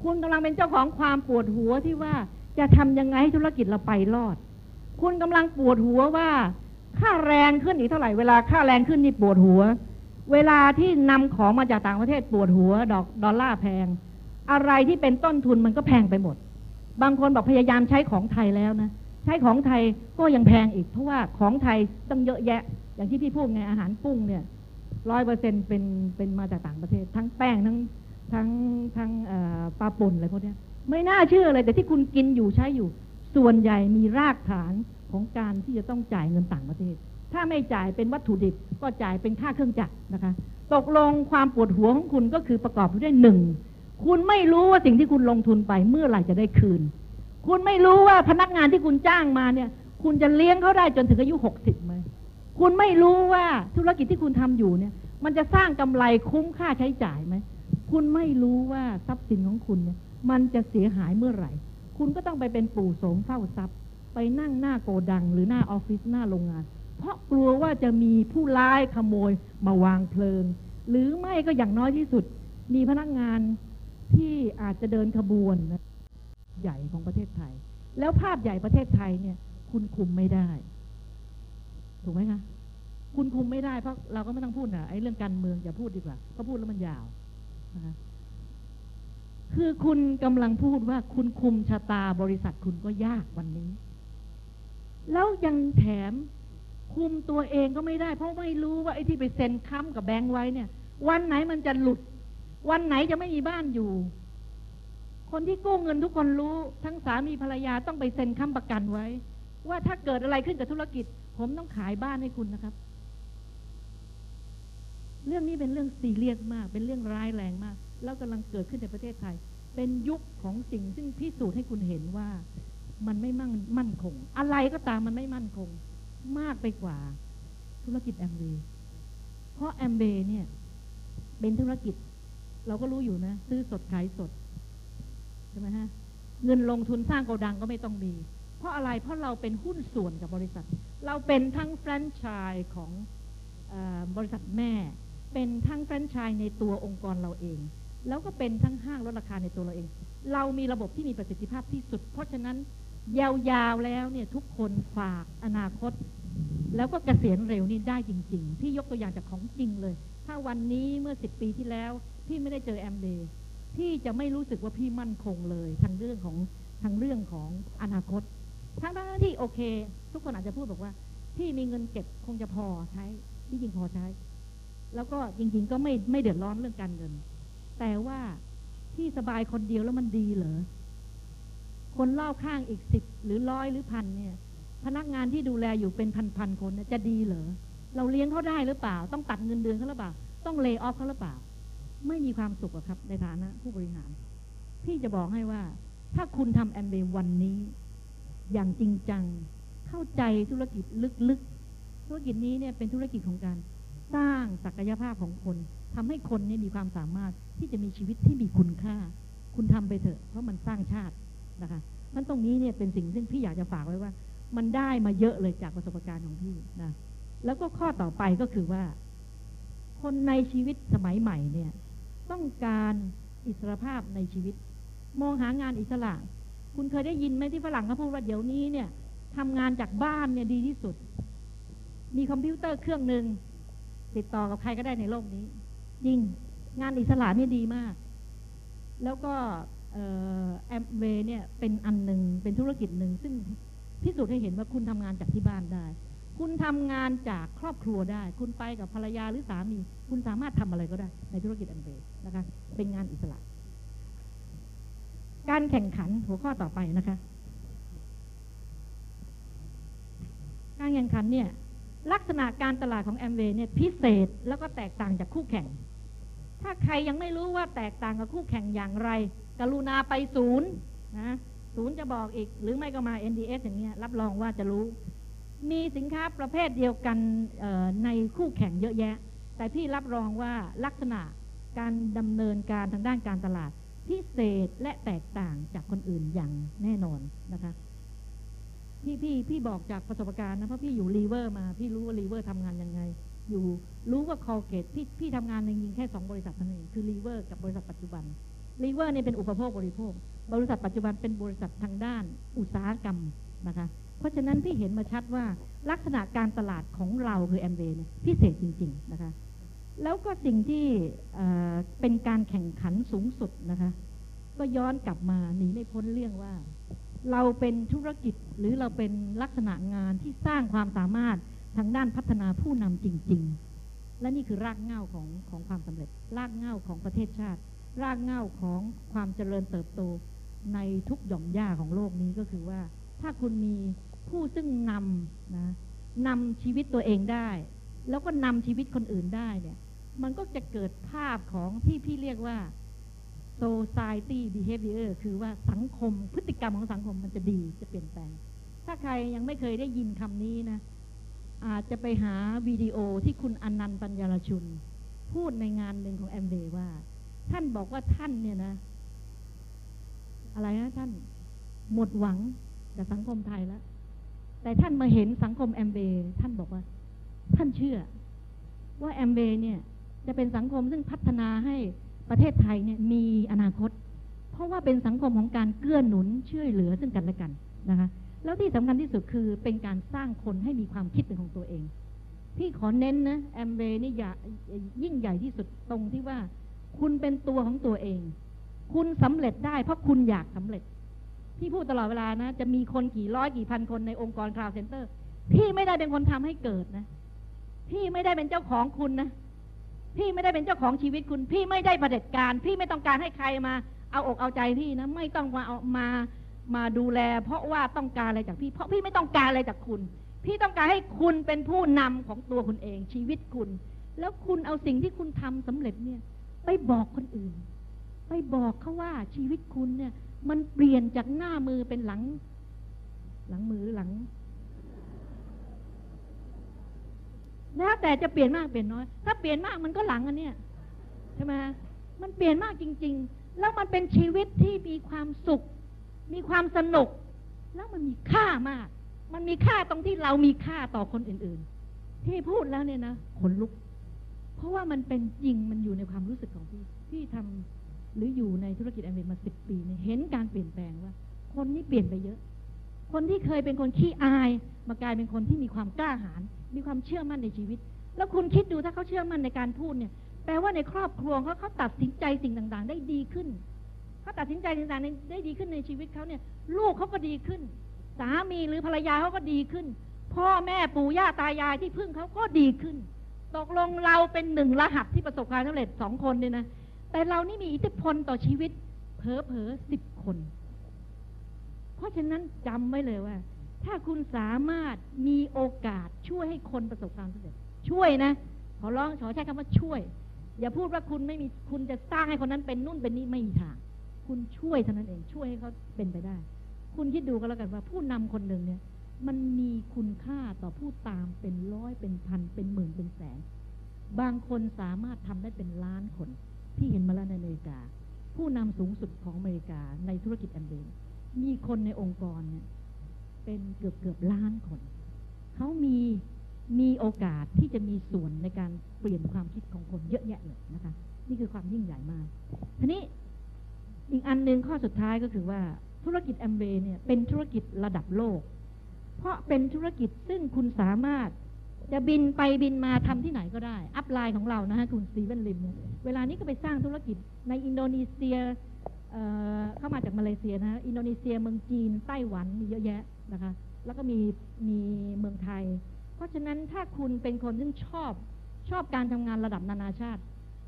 คุณกำลังเป็นเจ้าของความปวดหัวที่ว่า จะทำยังไงให้ธุรกิจเราไปรอด คุณกำลังปวดหัวว่า ค่าแรงขึ้นอีกเท่าไหร่เวลาค่าแรงขึ้นนี่ปวดหัว เวลาที่นำของมาจากต่างประเทศปวดหัว ดอกดอลลาร์แพง อะไรที่เป็นต้นทุนมันก็แพงไปหมด บางคนบอกพยายามใช้ของไทยแล้วนะใช้ของไทยก็ยังแพงอีก เพราะว่าของไทยต้องเยอะแยะ อย่างที่พี่พูดไงอาหารกุ้งเนี่ยร้อยเปอร์เซ็นเป็นเป็นมาจากต่างประเทศ ทั้งแป้งทั้งทั้งทั้งปลาป่นอะไรพวกนี้ ไม่น่าเชื่อเลยแต่ที่คุณกินอยู่ใช้อยู่ ส่วนใหญ่มีรากฐานของการที่จะต้องจ่ายเงินต่างประเทศ ถ้าไม่จ่ายเป็นวัตถุดิบก็จ่ายเป็นค่าเครื่องจักรนะคะ ตกลงความปวดหัวของคุณก็คือประกอบไปด้วยหนึ่งคุณไม่รู้ว่าสิ่งที่คุณลงทุนไปเมื่อไหร่จะได้คืน คุณไม่รู้ว่าพนักงานที่คุณจ้างมาเนี่ย คุณจะเลี้ยงเขาได้จนถึงอายุหกสิบไหมคุณไม่รู้ว่าธุรกิจที่คุณทำอยู่เนี่ย มันจะสร้างกำไรคุ้มค่าใช้จ่ายไหม คุณไม่รู้ว่าทรัพย์สินของคุณเนี่ย มันจะเสียหายเมื่อไหร่ คุณก็ต้องไปเป็นปู่โสมเฝ้าทรัพย์ ไปนั่งหน้าโกดังหรือหน้าออฟฟิศหน้าโรงงาน เพราะกลัวว่าจะมีผู้ร้ายขโมยมาวางเพลิง หรือไม่ก็อย่างน้อยที่สุด มีพนักงานที่อาจจะเดินขบวนใหญ่ของประเทศไทย แล้วภาพใหญ่ประเทศไทยเนี่ย คุณคุมไม่ได้ ถูกไหมคะคุณคุมไม่ได้เพราะเราก็ไม่ต้องพูดนะไอ้เรื่องการเมืองอย่าพูดดีกว่าเพราะพูดแล้วมันยาวนะคะ คือคุณกำลังพูดว่าคุณคุมชะตาบริษัทคุณก็ยากวันนี้ แล้วยังแถมคุมตัวเองก็ไม่ได้ เพราะไม่รู้ว่าไอ้ที่ไปเซ็นค้ำกับแบงค์ไว้เนี่ย วันไหนมันจะหลุด วันไหนจะไม่มีบ้านอยู่ คนที่กู้เงินทุกคนรู้ ทั้งสามีภรรยาต้องไปเซ็นค้ำประกันไว้ ว่าถ้าเกิดอะไรขึ้นกับธุรกิจ ผมต้องขายบ้านให้คุณนะครับ เรื่องนี้เป็นเรื่องซีเรียสมาก เป็นเรื่องร้ายแรงมาก แล้วกำลังเกิดขึ้นในประเทศไทย เป็นยุคของสิ่งซึ่งพิสูจน์ให้คุณเห็นว่ามันไม่มั่นมั่นคง อะไรก็ตามมันไม่มั่นคง มากไปกว่าธุรกิจแอมเบย์เพราะแอมเบย์เนี่ย เป็นธุรกิจ เราก็รู้อยู่นะ ซื้อสดขายสดใช่ไหมฮะเงินลงทุนสร้างโกดังก็ไม่ต้องมี เพราะอะไรเพราะเราเป็นหุ้นส่วนกับบริษัท เราเป็นทั้งแฟรนไชส์ของอบริษัทแม่ เป็นทั้งแฟรนไชส์ในตัวองค์กรเราเอง แล้วก็เป็นทั้งห้างลดราคาในตัวเราเอง เรามีระบบที่มีประสิทธิภาพที่สุด เพราะฉะนั้นยาวๆแล้วเนี่ยทุกคนฝากอนาคต แล้วก็เกษียณเร็วนี่ได้จริง ๆ พี่ยกตัวอย่างจากของจริงเลย ถ้าวันนี้เมื่อสิบปีที่แล้ว พี่ไม่ได้เจอแอมเดย์พี่จะไม่รู้สึกว่าพี่มั่นคงเลยทางเรื่องของทางเรื่องของอนาคตทั้งทั้งที่โอเค ทุกคนอาจจะพูดบอกว่า พี่มีเงินเก็บคงจะพอใช้ที่จริงพอใช้ แล้วก็จริง ๆ ก็ไม่ไม่เดือดร้อนเรื่องการเงิน แต่ว่าพี่สบายคนเดียวแล้วมันดีเหรอ คนรอบข้างอีกสิบหรือร้อยหรือพันเนี่ย พนักงานที่ดูแลอยู่เป็นพันๆคนเนี่ยจะดีเหรอ เราเลี้ยงเขาได้หรือเปล่า ต้องตัดเงินเดือนเขาหรือเปล่า ต้องเล y o อ f เขาหรือเปล่า ไม่มีความสุขครับ ในฐานะผู้บริหาร พี่จะบอกให้ว่า ถ้าคุณทำแอมเบวันนี้ อย่างจริงจัง เข้าใจธุรกิจลึกๆ ธุรกิจนี้เนี่ยเป็นธุรกิจของการสร้างศักยภาพของคน ทำให้คนเนี่ยมีความสามารถที่จะมีชีวิตที่มีคุณค่า คุณทำไปเถอะ เพราะมันสร้างชาตินะคะมันตรงนี้เนี่ยเป็นสิ่งซึ่งพี่อยากจะฝากไว้ว่า มันได้มาเยอะเลยจากประสบการณ์ของพี่นะแล้วก็ข้อต่อไปก็คือว่า คนในชีวิตสมัยใหม่เนี่ย ต้องการอิสรภาพในชีวิต มองหางานอิสระ คุณเคยได้ยินไหมที่ฝรั่งเขาพูดว่าเดี๋ยวนี้เนี่ยทำงานจากบ้านเนี่ยดีที่สุด มีคอมพิวเตอร์เครื่องหนึ่งติดต่อกับใครก็ได้ในโลกนี้ จริง งานอิสระนี่ดีมาก แล้วก็แอมเวย์เนี่ยเป็นอันหนึ่งเป็นธุรกิจหนึ่ง ซึ่งพิสูจน์ให้เห็นว่าคุณทำงานจากที่บ้านได้ คุณทำงานจากครอบครัวได้ คุณไปกับภรรยาหรือสามี คุณสามารถทำอะไรก็ได้ ในธุรกิจแอมเบย์นะคะ เป็นงานอิสระ การแข่งขันหัวข้อต่อไปนะคะ การแข่งขันเนี่ยลักษณะการตลาดของแอมเวย์เนี่ยพิเศษแล้วก็แตกต่างจากคู่แข่ง ถ้าใครยังไม่รู้ว่าแตกต่างกับคู่แข่งอย่างไร กรุณาไปศูนย์นะศูนย์จะบอกอีก หรือไม่ก็มา NDS อย่างเงี้ยรับรองว่าจะรู้ มีสินค้าประเภทเดียวกันในคู่แข่งเยอะแยะ แต่พี่รับรองว่าลักษณะการดำเนินการทางด้านการตลาด พิเศษและแตกต่างจากคนอื่นอย่างแน่นอนนะคะพี่พี่พี่บอกจากประสบการณ์นะเพราะพี่อยู่ลีเวอร์มา พี่รู้ว่าลีเวอร์ทำงานยังไง อยู่รู้ว่าคอลเกตพี่พี่ทำงานจริงๆแค่สองบริษัทเท่านั้นเองคือลีเวอร์กับบริษัทปัจจุบันลีเวอร์เนี่ยเป็นอุปโภคบริโภค บริษัทปัจจุบันเป็นบริษัททางด้านอุตสาหกรรมนะคะ เพราะฉะนั้นพี่เห็นมาชัดว่าลักษณะการตลาดของเราคือแอมเวย์พิเศษจริง ๆนะคะ แล้วก็สิ่งที่เป็นการแข่งขันสูงสุดนะคะ ก็ย้อนกลับมาหนีไม่พ้นเรื่องว่า เราเป็นธุรกิจหรือเราเป็นลักษณะงานที่สร้างความสามารถ ทางด้านพัฒนาผู้นำจริง ๆ และนี่คือรากเหง้าของของความสำเร็จ รากเหง้าของประเทศชาติ รากเหง้าของความเจริญเติบโตในทุกหย่อมย่าของโลกนี้ก็คือว่า ถ้าคุณมีผู้ซึ่งนำนะนำชีวิตตัวเองได้ แล้วก็นำชีวิตคนอื่นได้เนี่ย มันก็จะเกิดภาพของที่พี่เรียกว่า society behavior คือว่าสังคมพฤติกรรมของสังคมมันจะดีจะเปลี่ยนแปลง ถ้าใครยังไม่เคยได้ยินคำนี้นะ อาจจะไปหาวิดีโอที่คุณอานันท์ปันยารชุน พูดในงานหนึ่งของแอมเวย์ว่า ท่านบอกว่าท่านเนี่ยนะ อะไรนะท่านหมดหวังกับสังคมไทยแล้ว แต่ท่านมาเห็นสังคมแอมเวย์ท่านบอกว่า ท่านเชื่อ ว่าแอมเวย์เนี่ย จะเป็นสังคมซึ่งพัฒนาให้ประเทศไทยเนี่ยมีอนาคต เพราะว่าเป็นสังคมของการเกื้อหนุนช่วยเหลือซึ่งกันและกันนะคะ แล้วที่สำคัญที่สุดคือเป็นการสร้างคนให้มีความคิดเป็นของตัวเอง พี่ขอเน้นนะแอมเวย์เนี่ยยิ่งใหญ่ที่สุดตรงที่ว่า คุณเป็นตัวของตัวเอง คุณสำเร็จได้เพราะคุณอยากสำเร็จ พี่พูดตลอดเวลานะ จะมีคนกี่ร้อยกี่พันคนในองค์กรคลาวด์เซ็นเตอร์พี่ไม่ได้เป็นคนทำให้เกิดนะ พี่ไม่ได้เป็นเจ้าของคุณนะ พี่ไม่ได้เป็นเจ้าของชีวิตคุณ พี่ไม่ได้ประเด็จการ พี่ไม่ต้องการให้ใครมา เอาอกเอาใจพี่นะ ไม่ต้องมาเอามา มาดูแล เพราะว่าต้องการอะไรจากพี่ เพราะพี่ไม่ต้องการอะไรจากคุณ พี่ต้องการให้คุณเป็นผู้นำของตัวคุณเองชีวิตคุณ แล้วคุณเอาสิ่งที่คุณทำสำเร็จเนี่ย ไปบอกคนอื่น ไปบอกเขาว่าชีวิตคุณเนี่ย มันเปลี่ยนจากหน้ามือเป็นหลัง หลังมือหลังแล้วแต่จะเปลี่ยนมากเปลี่ยนน้อย ถ้าเปลี่ยนมากมันก็หลังอันเนี้ยใช่ไหมมันเปลี่ยนมากจริง ๆ แล้วมันเป็นชีวิตที่มีความสุข มีความสนุก แล้วมันมีค่ามาก มันมีค่าตรงที่เรามีค่าต่อคนอื่น ๆ ที่พูดแล้วเนี่ยนะขนลุก เพราะว่ามันเป็นจริงมันอยู่ในความรู้สึกของพี่ที่ทำหรืออยู่ในธุรกิจแอมเวย์มาสิบปีเนี่ยเห็นการเปลี่ยนแปลงว่า คนนี้เปลี่ยนไปเยอะ คนที่เคยเป็นคนขี้อายมากลายเป็นคนที่มีความกล้าหาญมีความเชื่อมั่นในชีวิต แล้วคุณคิดดูถ้าเขาเชื่อมั่นในการพูดเนี่ย แปลว่าในครอบครัวเขาเขาตัดสินใจสิ่งต่างๆ ได้ดีขึ้น เขาตัดสินใจสิ่งต่างๆได้ดีขึ้นในชีวิตเขาเนี่ย ลูกเขาก็ดีขึ้น สามีหรือภรรยาเขาก็ดีขึ้น พ่อแม่ปู่ย่าตายายที่พึ่งเขาก็ดีขึ้น ตกลงเราเป็นหนึ่งรหัสที่ประสบความสำเร็จสองคนเนี่ยนะแต่เรานี่มีอิทธิพลต่อชีวิตเพอเพอสิบคน เพราะฉะนั้นจำไว้เลยว่า ถ้าคุณสามารถมีโอกาสช่วยให้คนประสบความสำเร็จ ช่วยนะขอร้องขอใช้คำว่าช่วย อย่าพูดว่าคุณไม่มีคุณจะสร้างให้คนนั้นเป็นนู่นเป็นนี่ไม่มีทาง คุณช่วยเท่านั้นเอง ช่วยให้เขาเป็นไปได้ คุณคิดดูก็แล้วกันว่า ผู้นำคนหนึ่งเนี่ย มันมีคุณค่าต่อผู้ตามเป็นร้อยเป็นพันเป็นหมื่นเป็นแสน บางคนสามารถทำได้เป็นล้านคนที่เห็นมาแล้วในอเมริกา ผู้นำสูงสุดของอเมริกาในธุรกิจแอมเบย์มีคนในองค์กรเนี่ยเป็นเกือบเกือบล้านคน เขามีมีโอกาสที่จะมีส่วนในการเปลี่ยนความคิดของคนเยอะแยะเลยนะคะ นี่คือความยิ่งใหญ่มากทีนี้ อีกอันหนึ่งข้อสุดท้ายก็คือว่าธุรกิจแอมเบย์เนี่ยเป็นธุรกิจระดับโลก เพราะเป็นธุรกิจซึ่งคุณสามารถจะบินไปบินมาทำที่ไหนก็ได้ upline ของเรานะฮะคุณ Steven Lim เนี่ยเวลานี้ก็ไปสร้างธุรกิจในอินโดนีเซียเข้ามาจากมาเลเซียนะอินโดนีเซียเมืองจีนไต้หวันมีเยอะแยะนะคะ แล้วก็มีมีเมืองไทยกราะฉะนั้นถ้าคุณเป็นคนที่ชอบชอบการทำงานระดับนานาชาติ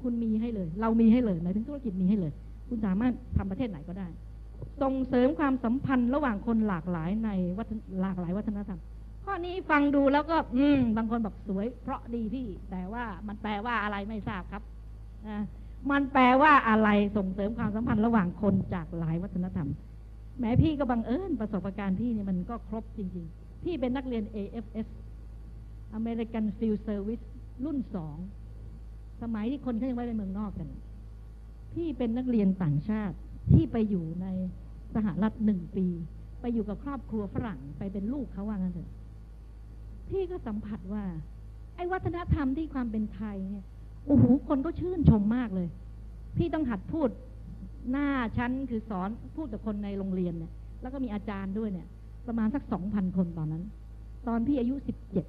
คุณมีให้เลย เรามีให้เลยหมายถึงธุรกิจมีให้เลย คุณสามารถทำประเทศไหนก็ได้ ส่งเสริมความสัมพันธ์ระหว่างคนหลากหลายในวัฒนหลากหลายวัฒนธรรม ข้อนี้ฟังดูแล้วก็ อืม บางคนบอกสวย เพราะดีพี่ แต่ว่ามันแปลว่าอะไรไม่ทราบครับนะมันแปลว่าอะไรส่งเสริมความสัมพันธ์ระหว่างคนจากหลายวัฒนธรรม แม้พี่ก็บังเอิญประสบการณ์พี่นี่มันก็ครบจริง ๆ พี่เป็นนักเรียน AFS American Field Service รุ่นสอง สมัยที่คนเขายังไม่ไปเมืองนอกกัน พี่เป็นนักเรียนต่างชาติที่ไปอยู่ในสหรัฐหนึ่งปี ไปอยู่กับครอบครัวฝรั่งไปเป็นลูกเขาว่างั้นเถอะพี่ก็สัมผัสว่า ไอ้วัฒนธรรมที่ความเป็นไทยเนี่ยโอ้โหคนก็ชื่นชมมากเลย พี่ต้องหัดพูดหน้าชั้นคือสอนพูดกับคนในโรงเรียนเนี่ย แล้วก็มีอาจารย์ด้วยเนี่ย ประมาณสักสองพันคนตอนนั้น ตอนพี่อายุสิบเจ็ด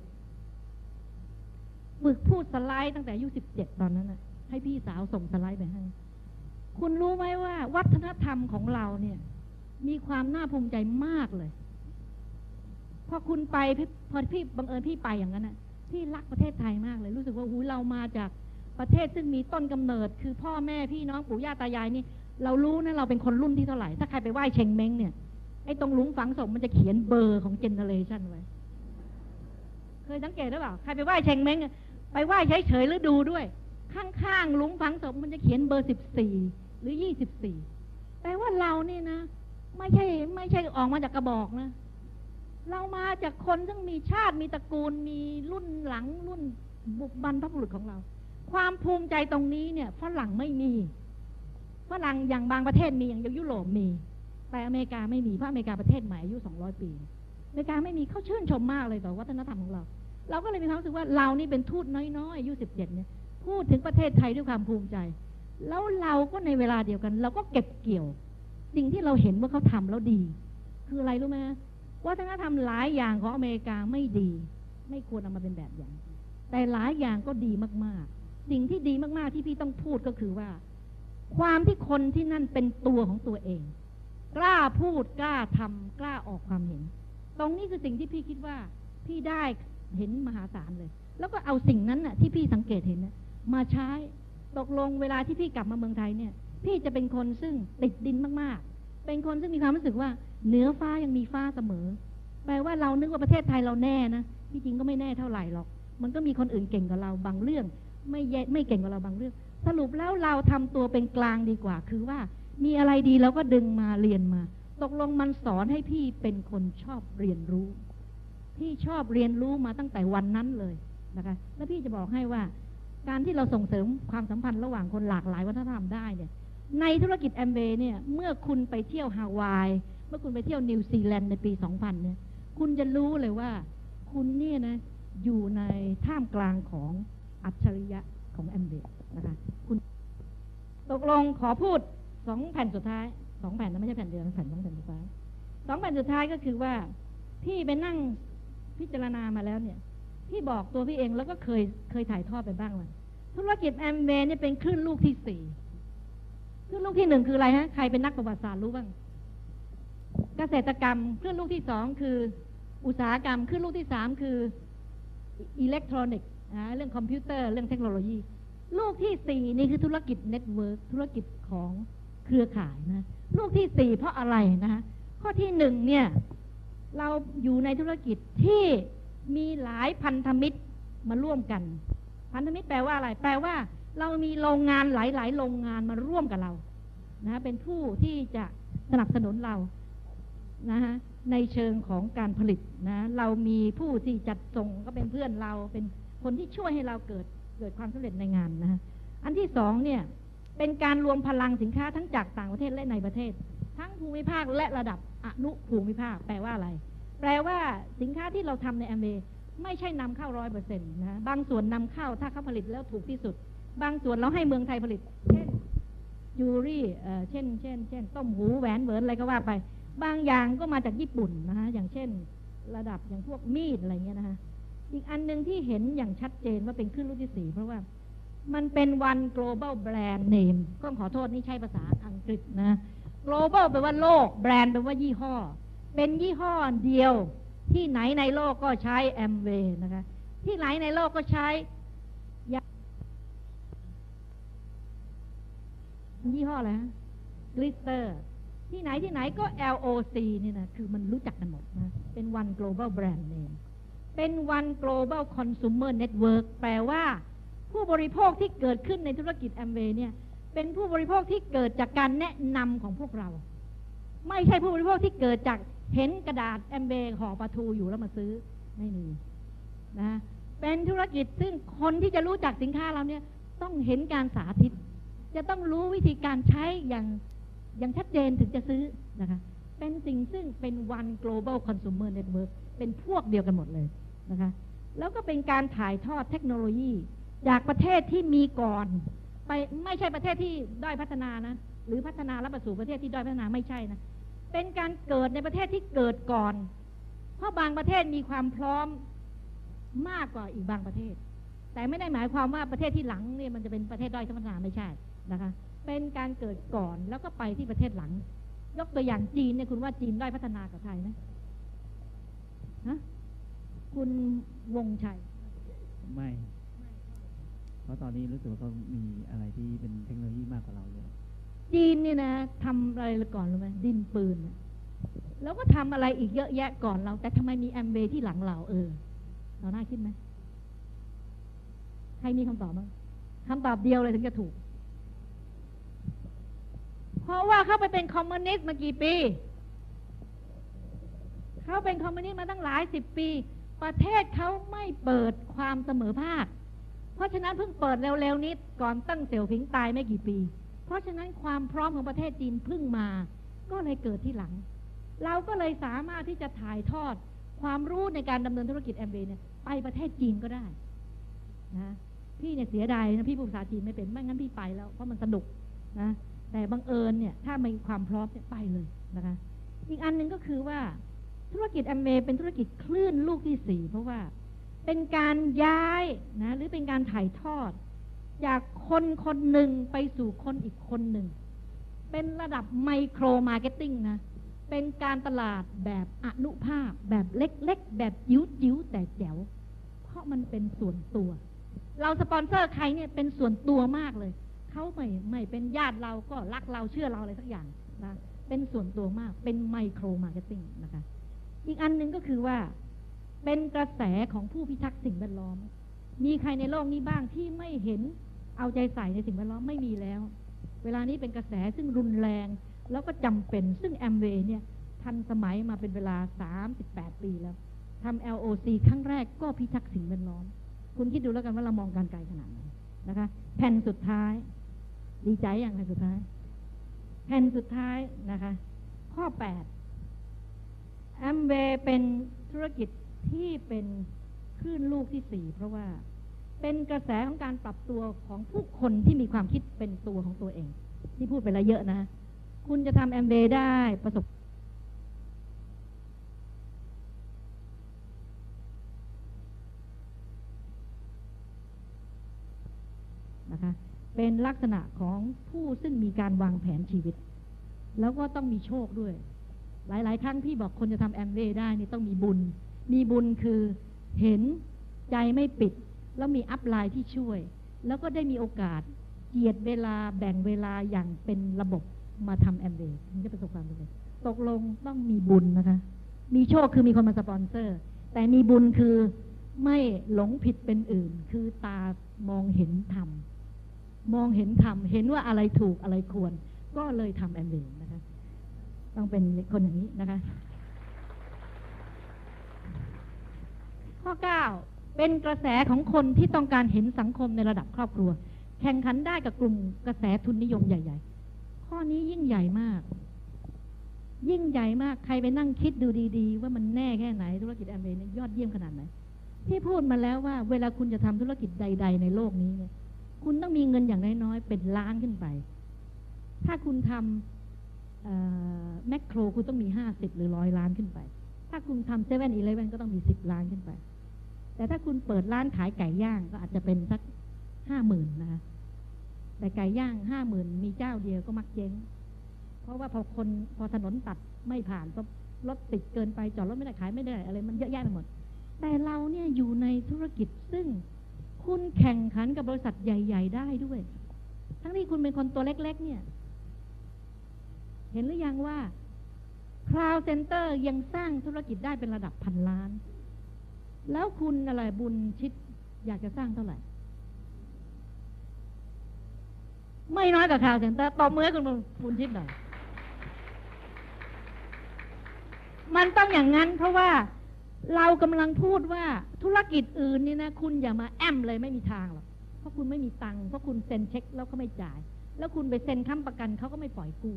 ฝึกพูดสไลด์ตั้งแต่อายุสิบเจ็ดตอนนั้นนะให้พี่สาวส่งสไลด์ไปให้ คุณรู้ไหมว่าวัฒนธรรมของเราเนี่ย มีความน่าภูมิใจมากเลย พอคุณไปพี่พอพี่บังเอิญพี่ไปอย่างนั้นน่ะพี่รักประเทศไทยมากเลย รู้สึกว่าหูเรามาจากประเทศซึ่งมีต้นกำเนิด คือพ่อแม่พี่น้องปู่ย่าตายายนี่ เรารู้นะเราเป็นคนรุ่นที่เท่าไหร่ ถ้าใครไปไหว้เชงเม้งเนี่ยไอ้ตรงหลุมฝังศพมันจะเขียนเบอร์ของเจเนเรชันไว้ เคยสังเกตหรือเปล่า ใครไปไหว้เชงเม้งไปไหว้เฉยๆหรือดูด้วย ข้างๆหลุมฝังศพมันจะเขียนเบอร์สิบสี่ หรือยี่สิบสี่แปลว่าเรานี่นะ ไม่ใช่ ไม่ใช่ออกมาจากกระบอกนะ เรามาจากคนซึ่งมีชาติมีตระกูลมีรุ่นหลังรุ่นบุกบรรพบุรุษของเรา ความภูมิใจตรงนี้เนี่ยฝรั่งไม่มีฝรั่งอย่างบางประเทศมีอย่างยุโรปมี แต่อเมริกาไม่มีเพราะอเมริกาประเทศใหม่อายุสองร้อยปีอเมริกาไม่มีเขาชื่นชมมากเลยต่อวัฒนธรรมของเรา เราก็เลยมีความรู้สึกว่าเรานี่เป็นทูตน้อยๆอายุสิบเจ็ดเนี่ยพูดถึงประเทศไทยด้วยความภูมิใจ แล้วเราก็ในเวลาเดียวกัน เราก็เก็บเกี่ยว สิ่งที่เราเห็นว่าเขาทำแล้วดี คืออะไรรู้ไหมวัฒนธรรมหลายอย่างของอเมริกาไม่ดี ไม่ควรเอามาเป็นแบบอย่าง แต่หลายอย่างก็ดีมากๆ สิ่งที่ดีมากๆที่พี่ต้องพูดก็คือว่า ความที่คนที่นั่นเป็นตัวของตัวเอง กล้าพูดกล้าทำกล้าออกความเห็น ตรงนี้คือสิ่งที่พี่คิดว่า พี่ได้เห็นมหาศาลเลย แล้วก็เอาสิ่งนั้นน่ะ ที่พี่สังเกตเห็นน่ะมาใช้ ตกลงเวลาที่พี่กลับมาเมืองไทยเนี่ย พี่จะเป็นคนซึ่งติดดินมากๆ เป็นคนซึ่งมีความรู้สึกว่าเหนือฟ้ายังมีฟ้าเสมอ แปลว่าเรานึกว่าประเทศไทยเราแน่นะที่จริงก็ไม่แน่เท่าไหร่หรอก มันก็มีคนอื่นเก่งกว่าเราบางเรื่อง ไม่แย่ไม่เก่งกว่าเราบางเรื่อง สรุปแล้วเราทำตัวเป็นกลางดีกว่า คือว่ามีอะไรดีเราก็ดึงมาเรียนมา ตกลงมันสอนให้พี่เป็นคนชอบเรียนรู้ พี่ชอบเรียนรู้มาตั้งแต่วันนั้นเลยนะคะ แล้วพี่จะบอกให้ว่า การที่เราส่งเสริมความสัมพันธ์ระหว่างคนหลากหลายวัฒนธรรมได้เนี่ย ในธุรกิจแอมเบย์เนี่ย เมื่อคุณไปเที่ยวฮาวาย เมื่อคุณไปเที่ยวนิวซีแลนด์ในปี 2000 เนี่ย คุณจะรู้เลยว่า คุณเนี่ยนะ อยู่ในท่ามกลางของอัจฉริยะของแอมเบย์นะคะ คุณตกลงขอพูดสองแผ่นสุดท้ายสองแผ่นนะไม่ใช่แผ่นเดียวแผ่นสองแผ่นสุดท้ายสองแผ่นสุดท้ายก็คือว่า พี่ไปนั่งพิจารณามาแล้วเนี่ย พี่บอกตัวพี่เองแล้วก็เคยเคยถ่ายทอดไปบ้างแล้วธุรกิจแอมเบย์เนี่ยเป็นคลื่นลูกที่สี่คลื่นลูกที่หนึ่งคืออะไรฮะใครเป็นนักประวัติศาสตร์รู้บ้างเกษตรกรรมคลื่นลูกที่สองคือ อุตสาหกรรมคลื่นลูกที่สามคืออิเล็กทรอนิกส์เรื่องคอมพิวเตอร์เรื่องเทคโนโลยี ลูกที่สี่นี่คือธุรกิจ network ธุรกิจของเครือข่ายนะลูกที่สี่เพราะอะไรนะคะข้อที่หนึ่งเนี่ย เราอยู่ในธุรกิจที่ มีหลายพันธมิตรมาร่วมกัน พันธมิตรแปลว่าอะไร แปลว่า เรามีโรงงานหลาย ๆ โรงงานมาร่วมกับเรานะเป็นผู้ที่จะสนับสนุนเรานะฮะในเชิงของการผลิตนะเรามีผู้ที่จัดส่งก็เป็นเพื่อนเราเป็นคนที่ช่วยให้เราเกิดเกิดความสำเร็จในงานนะฮะอันที่สองเนี่ยเป็นการรวมพลังสินค้าทั้งจากต่างประเทศและในประเทศ ทั้งภูมิภาคและระดับอนุภูมิภาคแปลว่าอะไร แปลว่าสินค้าที่เราทำในแอมเบไม่ใช่นำเข้าร้อยเปอร์เซ็นต์นะบางส่วนนำเข้าถ้าเขาผลิตแล้วถูกที่สุด บางส่วนเราให้เมืองไทยผลิต เช่นยูรี่เช่น เช่น เช่น ต้มหูแหวนเหวินอะไรก็ว่าไป บางอย่างก็มาจากญี่ปุ่นนะฮะอย่างเช่น ระดับอย่างพวกมีดอะไรเงี้ยนะฮะอีกอันหนึ่งที่เห็นอย่างชัดเจนว่าเป็นขึ้นรุ่นที่สี่เพราะว่ามันเป็นวัน global brand name ก็ขอโทษนี่ใช้ภาษาอังกฤษนะ global แปลว่าโลกแบรนด์แปลว่ายี่ห้อ เป็นยี่ห้อเดียว ที่ไหนในโลกก็ใช้แอมเวย์นะคะ ที่ไหนในโลกก็ใช้ยายี่ห้ออะไรฮะกลิสเตอร์ ที่ไหนที่ไหนก็ LOC นี่นะคือมันรู้จักกันหมดนะเป็น one global brand name เป็น one global consumer network แปลว่า ผู้บริโภคที่เกิดขึ้นในธุรกิจแอมเวย์เนี่ยเป็นผู้บริโภคที่เกิดจากการแนะนำของพวกเรา ไม่ใช่ผู้บริโภคที่เกิดจากเห็นกระดาษแอมเบย์ห่อปลาทูอยู่แล้วมาซื้อไม่มีนะเป็นธุรกิจซึ่งคนที่จะรู้จักสินค้าเราเนี่ยต้องเห็นการสาธิต จะต้องรู้วิธีการใช้อย่างอย่างชัดเจนถึงจะซื้อนะคะเป็นสิ่งซึ่งเป็น one global consumer network เป็นพวกเดียวกันหมดเลยนะคะแล้วก็เป็นการถ่ายทอดเทคโนโลยี จากประเทศที่มีก่อน ไปไม่ใช่ประเทศที่ด้อยพัฒนานะหรือพัฒนาแล้วไปสู่ประเทศที่ด้อยพัฒนาไม่ใช่นะ เป็นการเกิดในประเทศที่เกิดก่อน เพราะบางประเทศมีความพร้อมมากกว่าอีกบางประเทศ แต่ไม่ได้หมายความว่าประเทศที่หลังเนี่ยมันจะเป็นประเทศด้อยพัฒนาไม่ใช่นะคะ เป็นการเกิดก่อนแล้วก็ไปที่ประเทศหลัง ยกตัวอย่างจีนเนี่ยคุณว่าจีนด้อยพัฒนากับไทยไหมฮะคุณวงชัย ไม่ เพราะตอนนี้รู้สึกว่าเขามีอะไรที่เป็นเทคโนโลยีมากกว่าเราเยอะ จีนเนี่ยนะทำอะไรก่อนรู้ไหมดินปืน แล้วก็ทำอะไรอีกเยอะแยะก่อนเรา แต่ทำไมมีแอมเบที่หลังเราเออ เราน่าคิดไหมใครมีคำตอบบ้างคำตอบเดียวเลยถึงจะถูก เพราะว่าเขาไปเป็นคอมมิวนิสต์มากี่ปี เขาเป็นคอมมิวนิสต์มาตั้งหลายสิบปี ประเทศเขาไม่เปิดความเสมอภาค เพราะฉะนั้นเพิ่งเปิดเร็วๆนี้ก่อนตั้งเสี่ยวผิงตายไม่กี่ปี เพราะฉะนั้นความพร้อมของประเทศจีนพิ่งมา ก็เลยเกิดที่หลัง เราก็เลยสามารถที่จะถ่ายทอดความรู้ในการดำเนินธุรกิจแอมเบเนี่ยไปประเทศจีนก็ได้นะพี่เนี่ยเสียดายนะพี่พูดภาษาจีนไม่เป็นไม่งั้นพี่ไปแล้วเพราะมันสนุกนะแต่บังเอิญเนี่ยถ้ามีความพร้อมเนี่ยไปเลยนะคะอีกอันหนึ่งก็คือว่าธุรกิจแอมเบเป็นธุรกิจคลื่นลูกที่สี่เพราะว่าเป็นการย้ายนะหรือเป็นการถ่ายทอด จากคนคนหนึ่งไปสู่คนอีกคนหนึ่ง เป็นระดับ micro marketing นะ เป็นการตลาดแบบอนุภาค แบบเล็กๆ แบบจิ๋วๆแต่แจ๋ว เพราะมันเป็นส่วนตัว เราสปอนเซอร์ใครเนี่ยเป็นส่วนตัวมากเลย เขาไม่ไม่เป็นญาติเราก็รักเราเชื่อเราอะไรสักอย่างนะ เป็นส่วนตัวมาก เป็น micro marketing นะคะ อีกอันหนึ่งก็คือว่า เป็นกระแสของผู้พิทักษ์สิ่งแวดล้อม มีใครในโลกนี้บ้างที่ไม่เห็น เอาใจใส่ในสิ่งแวดล้อมไม่มีแล้ว เวลานี้เป็นกระแสซึ่งรุนแรง แล้วก็จำเป็นซึ่งแอมเวย์เนี่ยทันสมัยมาเป็นเวลา 38 ปีแล้วทำ LOC ครั้งแรกก็พิทักษ์สิ่งแวดล้อม คุณคิดดูแล้วกันว่าเรามองการไกลขนาดไหนนะคะ แผ่นสุดท้าย ดีใจอย่างแผ่นสุดท้าย แผ่นสุดท้ายนะคะ ข้อ 8 แอมเวย์เป็นธุรกิจที่เป็นคลื่นลูกที่สี่เพราะว่า เป็นกระแสของการปรับตัวของผู้คนที่มีความคิดเป็นตัวของตัวเองที่พูดไปแล้วเยอะนะ คุณจะทำแอมเบได้ประสบนะคะเป็นลักษณะของผู้ซึ่งมีการวางแผนชีวิต แล้วก็ต้องมีโชคด้วย หลาย ๆ ครั้งพี่บอกคนจะทำแอมเบได้นี่ต้องมีบุญ มีบุญคือเห็นใจไม่ปิด แล้วมี upline ที่ช่วย แล้วก็ได้มีโอกาสเจียดเวลาแบ่งเวลาอย่างเป็นระบบมาทำแอมเบย์ถึงจะประสบความสำเร็จตกลงต้องมีบุญนะคะ มีโชคคือมีคนมาสปอนเซอร์ แต่มีบุญคือไม่หลงผิดเป็นอื่น คือตามองเห็นธรรมมองเห็นธรรมเห็นว่าอะไรถูกอะไรควร ก็เลยทำแอมเบย์นะคะ ต้องเป็นคนอย่างนี้นะคะ ข้อ9 เป็นกระแสของคนที่ต้องการเห็นสังคมในระดับครอบครัว แข่งขันได้กับกลุ่มกระแสทุนนิยมใหญ่ ๆ ข้อนี้ยิ่งใหญ่มาก ยิ่งใหญ่มากใครไปนั่งคิดดูดีๆ ว่ามันแน่แค่ไหนธุรกิจแอมเบย์นี่ยอดเยี่ยมขนาดไหนที่พูดมาแล้วว่า เวลาคุณจะทำธุรกิจใด ๆ ในโลกนี้เนี่ย คุณต้องมีเงินอย่างน้อยๆเป็นล้านขึ้นไป ถ้าคุณทำแมคโครคุณต้องมีห้าสิบหรือร้อยล้านขึ้นไป ถ้าคุณทำเซเว่นอีเลฟเว่นก็ต้องมีสิบล้านขึ้นไป แต่ถ้าคุณเปิดร้านขายไก่ย่างก็อาจจะเป็นสักห้าหมื่นนะคะแต่ไก่ย่างห้าหมื่นมีเจ้าเดียวก็มักเจ๊ง เพราะว่าพอคนพอถนนตัดไม่ผ่านก็รถติดเกินไปจอดรถไม่ได้ขายไม่ได้อะไรมันเยอะแยะไปหมด แต่เราเนี่ยอยู่ในธุรกิจซึ่งคุณแข่งขันกับบริษัทใหญ่ ๆ ได้ด้วย ทั้งที่คุณเป็นคนตัวเล็ก ๆ เนี่ย เห็นหรือยังว่า Cloud Center ยังสร้างธุรกิจได้เป็นระดับพันล้าน แล้วคุณอะไรบุญชิดอยากจะสร้างเท่าไหร่ ไม่น้อยกว่า Cloud Center ตบมือคุณบุญชิดหน่อยมันต้องอย่างนั้นเพราะว่าเรากำลังพูดว่าธุรกิจอื่นนี่นะ คุณอย่ามาแอมเลยไม่มีทางหรอกเพราะคุณไม่มีตังค์เพราะคุณเซ็นเช็คแล้วเขาไม่จ่าย แล้วคุณไปเซ็นค้ำประกันเขาก็ไม่ปล่อยกู้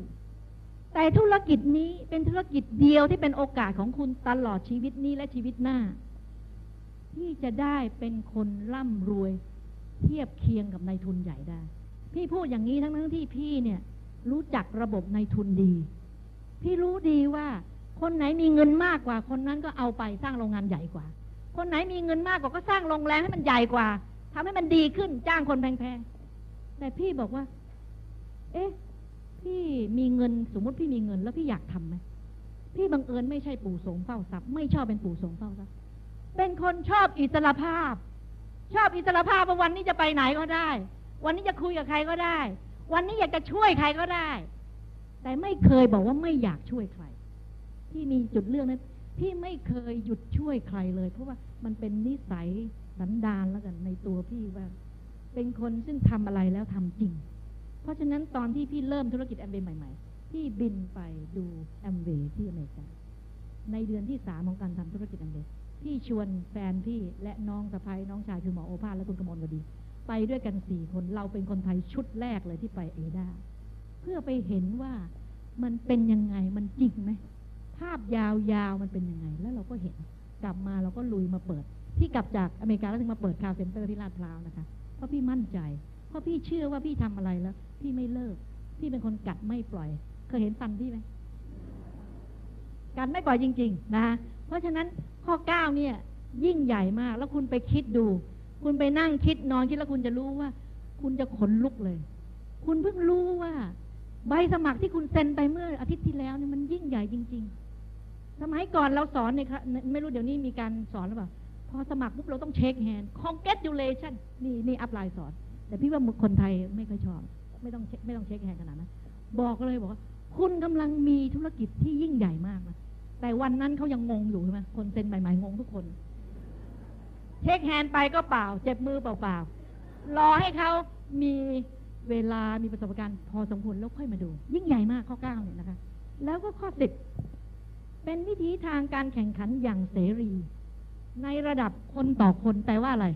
แต่ธุรกิจนี้เป็นธุรกิจเดียวที่เป็นโอกาสของคุณตลอดชีวิตนี้และชีวิตหน้า ที่จะได้เป็นคนร่ำรวย เทียบเคียงกับนายทุนใหญ่ได้ พี่พูดอย่างนี้ทั้งทั้งที่พี่เนี่ยรู้จักระบบนายทุนดี พี่รู้ดีว่าคนไหนมีเงินมากกว่า คนนั้นก็เอาไปสร้างโรงงานใหญ่กว่า คนไหนมีเงินมากกว่าก็สร้างโรงแรมให้มันใหญ่กว่าทำให้มันดีขึ้นจ้างคนแพงๆ แต่พี่บอกว่า เอ๊ะ พี่มีเงินสมมติพี่มีเงินแล้วพี่อยากทำไหมพี่บังเอิญไม่ใช่ปู่สมเฝ้าทรัพย์ไม่ชอบเป็นปู่สมเฝ้าทรัพย์ เป็นคนชอบอิสระภาพ ชอบอิสระภาพว่าวันนี้จะไปไหนก็ได้ วันนี้จะคุยกับใครก็ได้ วันนี้อยากจะช่วยใครก็ได้ แต่ไม่เคยบอกว่าไม่อยากช่วยใครพี่มีจุดเรื่องนั้นพี่ไม่เคยหยุดช่วยใครเลย เพราะว่ามันเป็นนิสัยสันดานแล้วกันในตัวพี่ว่า เป็นคนซึ่งทำอะไรแล้วทำจริง เพราะฉะนั้นตอนที่พี่เริ่มธุรกิจแอมเบย์ใหม่ๆ พี่บินไปดูแอมเบย์ที่อเมริกาในเดือนที่สามของการทำธุรกิจแอมเบย์ พี่ชวนแฟนพี่และน้องสะใภ้น้องชายคือหมอโอภาสและคุณกมลวดี ไปด้วยกันสี่คนเราเป็นคนไทยชุดแรกเลยที่ไป Ada เพื่อไปเห็นว่ามันเป็นยังไงมันจริงไหมภาพยาวๆมันเป็นยังไง แล้วเราก็เห็นกลับมาเราก็ลุยมาเปิด ที่กลับจากอเมริกาแล้วถึงมาเปิดคาว center ที่ลาดพร้าวนะคะเพราะพี่มั่นใจ เพราะพี่เชื่อว่าพี่ทำอะไรแล้ว พี่ไม่เลิก พี่เป็นคนกัดไม่ปล่อย เคยเห็นฟันพี่ไหมกัดไม่ปล่อยจริง ๆ นะคะเพราะฉะนั้น ข้อเก้าเนี่ย ยิ่งใหญ่มาก แล้วคุณไปคิดดู คุณไปนั่งคิดนอนคิดแล้วคุณจะรู้ว่า คุณจะขนลุกเลย คุณเพิ่งรู้ว่า ใบสมัครที่คุณเซ็นไปเมื่ออาทิตย์ที่แล้วเนี่ยมันยิ่งใหญ่จริง ๆ สมัยก่อนเราสอนเนี่ยครับไม่รู้เดี๋ยวนี้มีการสอนหรือเปล่าพอสมัครปุ๊บเราต้องเช็คแฮนด์ congratulation นี่นี่ upline สอน แต่พี่ว่าคนไทยไม่ค่อยชอบ ไม่ต้องไม่ต้อง shake hand ขนาดนั้นบอกเลยบอกว่า คุณกำลังมีธุรกิจที่ยิ่งใหญ่มากนะ แต่วันนั้นเขายังงงอยู่ใช่ไหมคนเซ็นใหม่ๆงงทุกคน shake hand ไปก็เปล่า เจ็บมือเปล่าๆรอให้เขามีเวลามีประสบการณ์พอสมควรแล้วค่อยมาดู ยิ่งใหญ่มากข้อเก้าเนี่ยนะคะ แล้วก็ข้อสิบเป็นวิธีทางการแข่งขันอย่างเสรี ในระดับคนต่อคนแปลว่าอะไร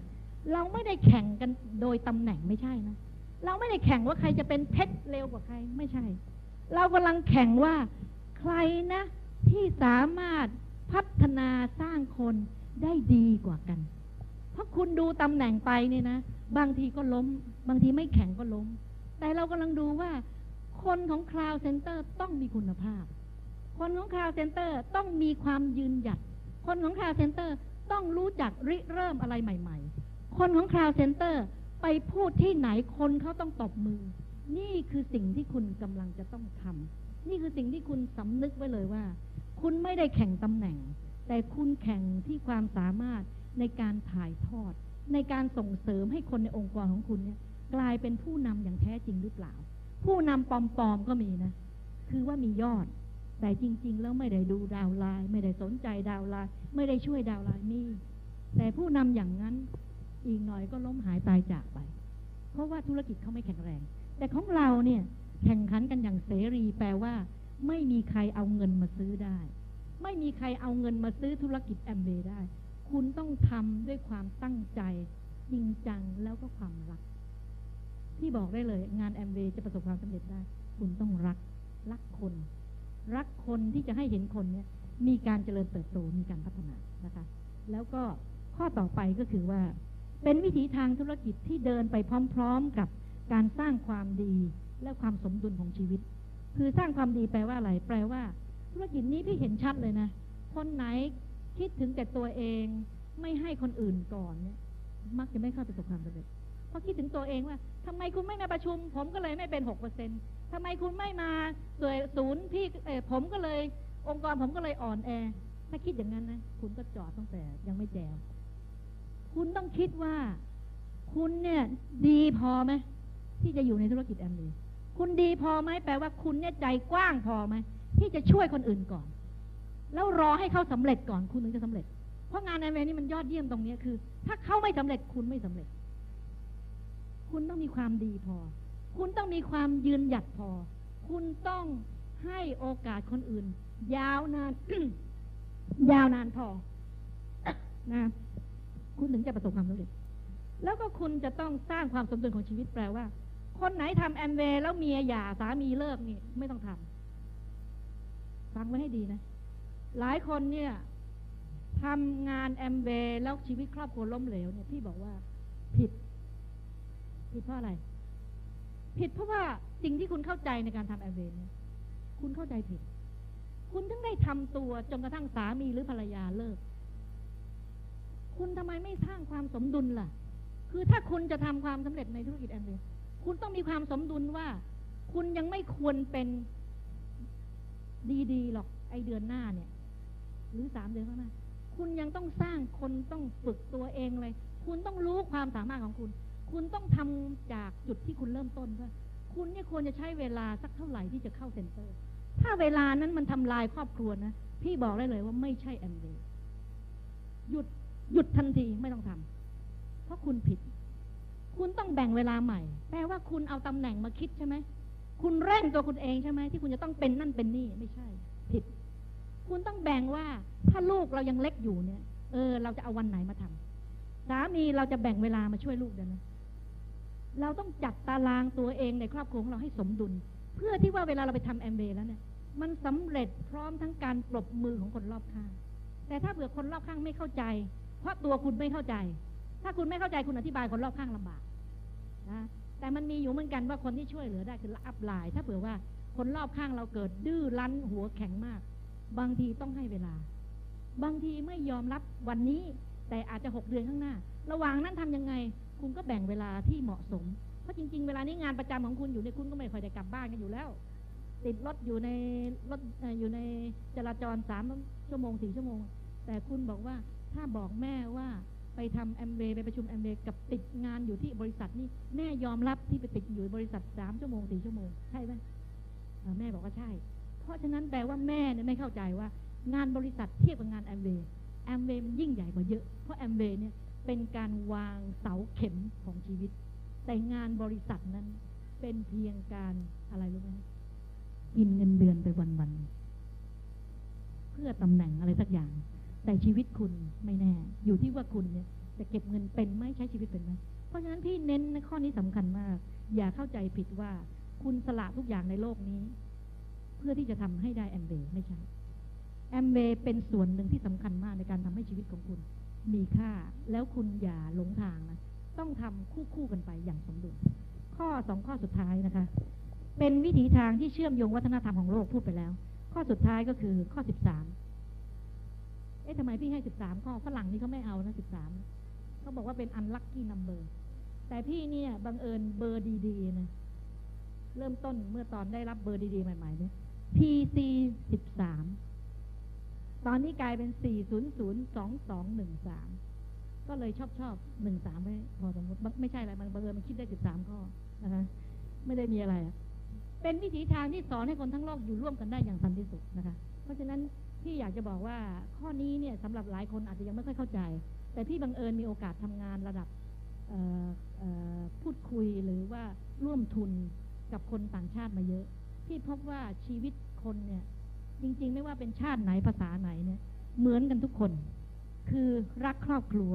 เราไม่ได้แข่งกันโดยตำแหน่งไม่ใช่นะเราไม่ได้แข่งว่าใครจะเป็นเพชรเร็วกว่าใครไม่ใช่ เรากำลังแข่งว่าใครนะ ที่สามารถพัฒนาสร้างคนได้ดีกว่ากัน เพราะคุณดูตำแหน่งไปเนี่ยนะ บางทีก็ล้ม บางทีไม่แข่งก็ล้ม แต่เรากำลังดูว่า คนของ Cloud Center ต้องมีคุณภาพ คนของ Cloud Center ต้องมีความยืนหยัด คนของ Cloud Center ต้องรู้จักริเริ่มอะไรใหม่ ๆ คนของ Cloud Center ไปพูดที่ไหนคนเขาต้องตบมือ นี่คือสิ่งที่คุณกำลังจะต้องทำนี่คือสิ่งที่คุณสำนึกไว้เลยว่า คุณไม่ได้แข่งตำแหน่ง แต่คุณแข่งที่ความสามารถในการถ่ายทอด ในการส่งเสริมให้คนในองค์กรของคุณเนี่ยกลายเป็นผู้นำอย่างแท้จริงหรือเปล่า ผู้นำปลอมๆก็มีนะ คือว่ามียอด แต่จริง ๆ แล้วไม่ได้ดูดาวไลน์ไม่ได้สนใจดาวไลน์ไม่ได้ช่วยดาวไลน์มีแต่ผู้นำอย่างนั้นอีกหน่อยก็ล้มหายตายจากไป เพราะว่าธุรกิจเขาไม่แข็งแรง แต่ของเราเนี่ยแข่งขันกันอย่างเสรีแปลว่า ไม่มีใครเอาเงินมาซื้อได้ ไม่มีใครเอาเงินมาซื้อธุรกิจแอมเบย์ได้ คุณต้องทำด้วยความตั้งใจจริงจังแล้วก็ความรัก ที่บอกได้เลย งานแอมเบย์จะประสบความสำเร็จได้ คุณต้องรัก รักคน รักคนที่จะให้เห็นคนเนี่ยมีการเจริญเติบโตมีการพัฒนานะคะ แล้วก็ข้อต่อไปก็คือว่า เป็นวิถีทางธุรกิจที่เดินไปพร้อม ๆ กับการสร้างความดีและความสมดุลของชีวิต คือสร้างความดีแปลว่าอะไร แปลว่า ธุรกิจนี้พี่เห็นชัดเลยนะ คนไหนคิดถึงแต่ตัวเอง ไม่ให้คนอื่นก่อนเนี่ย มักจะไม่เข้าประสบความสำเร็จเพราะคิดถึงตัวเองว่าทำไมคุณไม่มาประชุม ผมก็เลยไม่เป็นหกเปอร์เซ็นทำไมคุณไม่มาสวยศูนย์พี่เอผมก็เลย องค์กรผมก็เลยอ่อนแอ ถ้าคิดอย่างนั้นนะ คุณก็จอดตั้งแต่ยังไม่แจวคุณต้องคิดว่า คุณเนี่ย ดีพอไหมที่จะอยู่ในธุรกิจแอมดี คุณดีพอไหมแปลว่าคุณเนี่ยใจกว้างพอไหมที่จะช่วยคนอื่นก่อน แล้วรอให้เขาสำเร็จก่อนคุณถึงจะสำเร็จ เพราะงานแอมเวนี่มันยอดเยี่ยมตรงเนี้คือ ถ้าเขาไม่สำเร็จคุณไม่สำเร็จ คุณต้องมีความดีพอ คุณต้องมีความยืนหยัดพอ คุณต้องให้โอกาสคนอื่น ยาวนานยาวนานพอนะคุณถึงจะประสบความสำเร็จ แล้วก็คุณจะต้องสร้างความสมดุลของชีวิตแปลว่า คนไหนทำแอมเวย์แล้วเมียหย่าสามีเลิกนี่ ไม่ต้องทำฟังไว้ให้ดีนะ หลายคนเนี่ยทำงานแอมเวย์แล้วชีวิตครอบครัวล้มเหลวเนี่ยพี่บอกว่า ผิด ผิดเพราะอะไร ผิดเพราะว่าสิ่งที่คุณเข้าใจในการทำแอมเวย์เนี่ยคุณเข้าใจผิด คุณถึงได้ทำตัวจนกระทั่งสามีหรือภรรยาเลิก คุณทำไมไม่สร้างความสมดุลล่ะ คือถ้าคุณจะทำความสำเร็จในธุรกิจแอมเวย์ คุณต้องมีความสมดุลว่า คุณยังไม่ควรเป็นดีๆหรอกไอเดือนหน้าเนี่ย หรือสามเดือนข้างหน้าคุณยังต้องสร้างคนต้องฝึกตัวเองเลย คุณต้องรู้ความสามารถของคุณ คุณต้องทำจากจุดที่คุณเริ่มต้นว่าคุณเนี่ยควรจะใช้เวลาสักเท่าไหร่ที่จะเข้าเซ็นเตอร์ ถ้าเวลานั้นมันทำลายครอบครัวนะ พี่บอกได้เลยว่าไม่ใช่แอมเวย์หยุดหยุดทันทีไม่ต้องทำเพราะคุณผิด คุณต้องแบ่งเวลาใหม่ แปลว่าคุณเอาตำแหน่งมาคิดใช่ไหม คุณเร่งตัวคุณเองใช่ไหมที่คุณจะต้องเป็นนั่นเป็นนี่ไม่ใช่ ผิด คุณต้องแบ่งว่าถ้าลูกเรายังเล็กอยู่เนี่ย เออ เราจะเอาวันไหนมาทำสามีเราจะแบ่งเวลามาช่วยลูกเดี๋ยวนะเราต้องจัดตารางตัวเองในครอบครัวของเราให้สมดุล เพื่อที่ว่าเวลาเราไปทำแอมเบแล้วเนี่ย มันสำเร็จพร้อมทั้งการปรบมือของคนรอบข้าง แต่ถ้าเผื่อคนรอบข้างไม่เข้าใจ เพราะตัวคุณไม่เข้าใจ ถ้าคุณไม่เข้าใจคุณอธิบายคนรอบข้างลำบากนะ แต่มันมีอยู่เหมือนกันว่าคนที่ช่วยเหลือได้คืออัพไลน์ถ้าเผื่อว่าคนรอบข้างเราเกิดดื้อรั้นหัวแข็งมาก บางทีต้องให้เวลา บางทีไม่ยอมรับวันนี้ แต่อาจจะหกเดือนข้างหน้า ระหว่างนั้นทำยังไง คุณก็แบ่งเวลาที่เหมาะสม เพราะจริง ๆ เวลานี้งานประจำของคุณอยู่เนี่ยคุณก็ไม่ค่อยได้กลับบ้านกันอยู่แล้ว ติดรถอยู่ในรถอยู่ในจราจรสามชั่วโมงสี่ชั่วโมง แต่คุณบอกว่าถ้าบอกแม่ว่า ไปทำแอมเวย์ไปประชุมแอมเวย์กับติดงานอยู่ที่บริษัทนี่แม่ยอมรับที่ไปติดอยู่บริษัทสามชั่วโมงสี่ชั่วโมงใช่ไหมแม่บอกว่าใช่ เพราะฉะนั้นแปลว่าแม่เนี่ยไม่เข้าใจว่างานบริษัทเทียบกับงานแอมเวย์แอมเวย์มันยิ่งใหญ่กว่าเยอะ เพราะแอมเวย์เนี่ยเป็นการวางเสาเข็มของชีวิต แต่งานบริษัทนั้นเป็นเพียงการอะไรรู้ไหมกินเงินเดือนไปวันๆเพื่อตำแหน่งอะไรสักอย่าง แต่ชีวิตคุณไม่แน่ อยู่ที่ว่าคุณเนี่ยจะเก็บเงินเป็นไหมใช้ชีวิตเป็นไหมเพราะฉะนั้นพี่เน้นในข้อนี้สำคัญมาก อย่าเข้าใจผิดว่าคุณสละทุกอย่างในโลกนี้ เพื่อที่จะทำให้ได้แอมเบย์ไม่ใช่แอมเบย์เป็นส่วนหนึ่งที่สำคัญมากในการทำให้ชีวิตของคุณ มีค่าแล้วคุณอย่าหลงทางนะต้องทำคู่คู่ๆกันไปอย่างสมดุลข้อสองข้อสุดท้ายนะคะ เป็นวิถีทางที่เชื่อมโยงวัฒนธรรมของโลกพูดไปแล้ว ข้อสุดท้ายก็คือข้อสิบสาม เอ๊ะทำไมพี่ให้สิบสามข้อฝรั่งนี่เขาไม่เอานะสิบสามเขาบอกว่าเป็น unlucky number แต่พี่เนี่ยบังเอิญเบอร์ดีๆนะเริ่มต้นเมื่อตอนได้รับเบอร์ดีๆใหม่ๆเนี่ย PC สิบสามตอนนี้กลายเป็นสี่ศูนย์ศูนย์สองสองหนึ่งสามก็เลยชอบชอบหนึ่งสามไม่พอสมมติไม่ใช่อะไรมันบังเอิญมันคิดได้สิบสามข้อนะคะไม่ได้มีอะไรอะเป็นวิถีทางที่สอนให้คนทั้งโลกอยู่ร่วมกันได้อย่างสันติสุขนะคะ เพราะฉะนั้น พี่อยากจะบอกว่าข้อนี้เนี่ยสำหรับหลายคนอาจจะยังไม่ค่อยเข้าใจ แต่พี่บังเอิญมีโอกาสทำงานระดับพูดคุยหรือว่าร่วมทุนกับคนต่างชาติมาเยอะ พี่พบว่าชีวิตคนเนี่ยจริงๆ ไม่ว่าเป็นชาติไหนภาษาไหนเนี่ยเหมือนกันทุกคน คือรักครอบครัว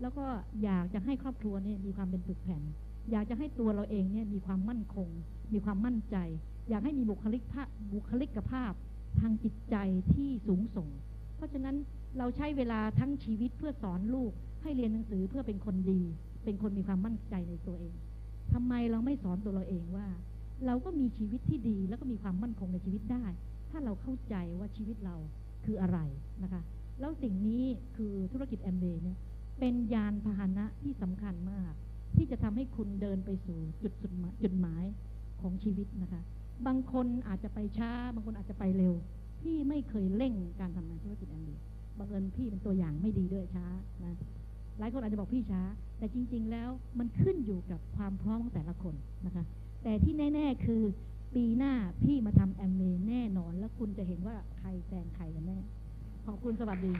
แล้วก็อยากจะให้ครอบครัวเนี่ยมีความเป็นปึกแผ่น อยากจะให้ตัวเราเองเนี่ยมีความมั่นคง มีความมั่นใจ อยากให้มีบุคลิกภาพบุคลิกภาพ ทางจิตใจที่สูงส่ง เพราะฉะนั้นเราใช้เวลาทั้งชีวิตเพื่อสอนลูก ให้เรียนหนังสือเพื่อเป็นคนดี เป็นคนมีความมั่นใจในตัวเองทำไมเราไม่สอนตัวเราเองว่า เราก็มีชีวิตที่ดีแล้วก็มีความมั่นคงในชีวิตได้ ถ้าเราเข้าใจว่าชีวิตเราคืออะไรนะคะ แล้วสิ่งนี้คือธุรกิจแอมเบย์เนี่ยเป็นยานพาหนะที่สำคัญมาก ที่จะทำให้คุณเดินไปสู่จุดสุดจุดหมายของชีวิตนะคะ บางคนอาจจะไปช้า บางคนอาจจะไปเร็ว พี่ไม่เคยเร่งการทำงานธุรกิจแอมเบบังเอิญพี่เป็นตัวอย่างไม่ดีด้วยช้านะหลายคนอาจจะบอกพี่ช้า แต่จริง ๆ แล้วมันขึ้นอยู่กับความพร้อมของแต่ละคนนะคะ แต่ที่แน่ ๆ คือปีหน้าพี่มาทำแอมเบแน่นอน แล้วคุณจะเห็นว่าใครแซงใครกันแน่ ขอบคุณสวัสดี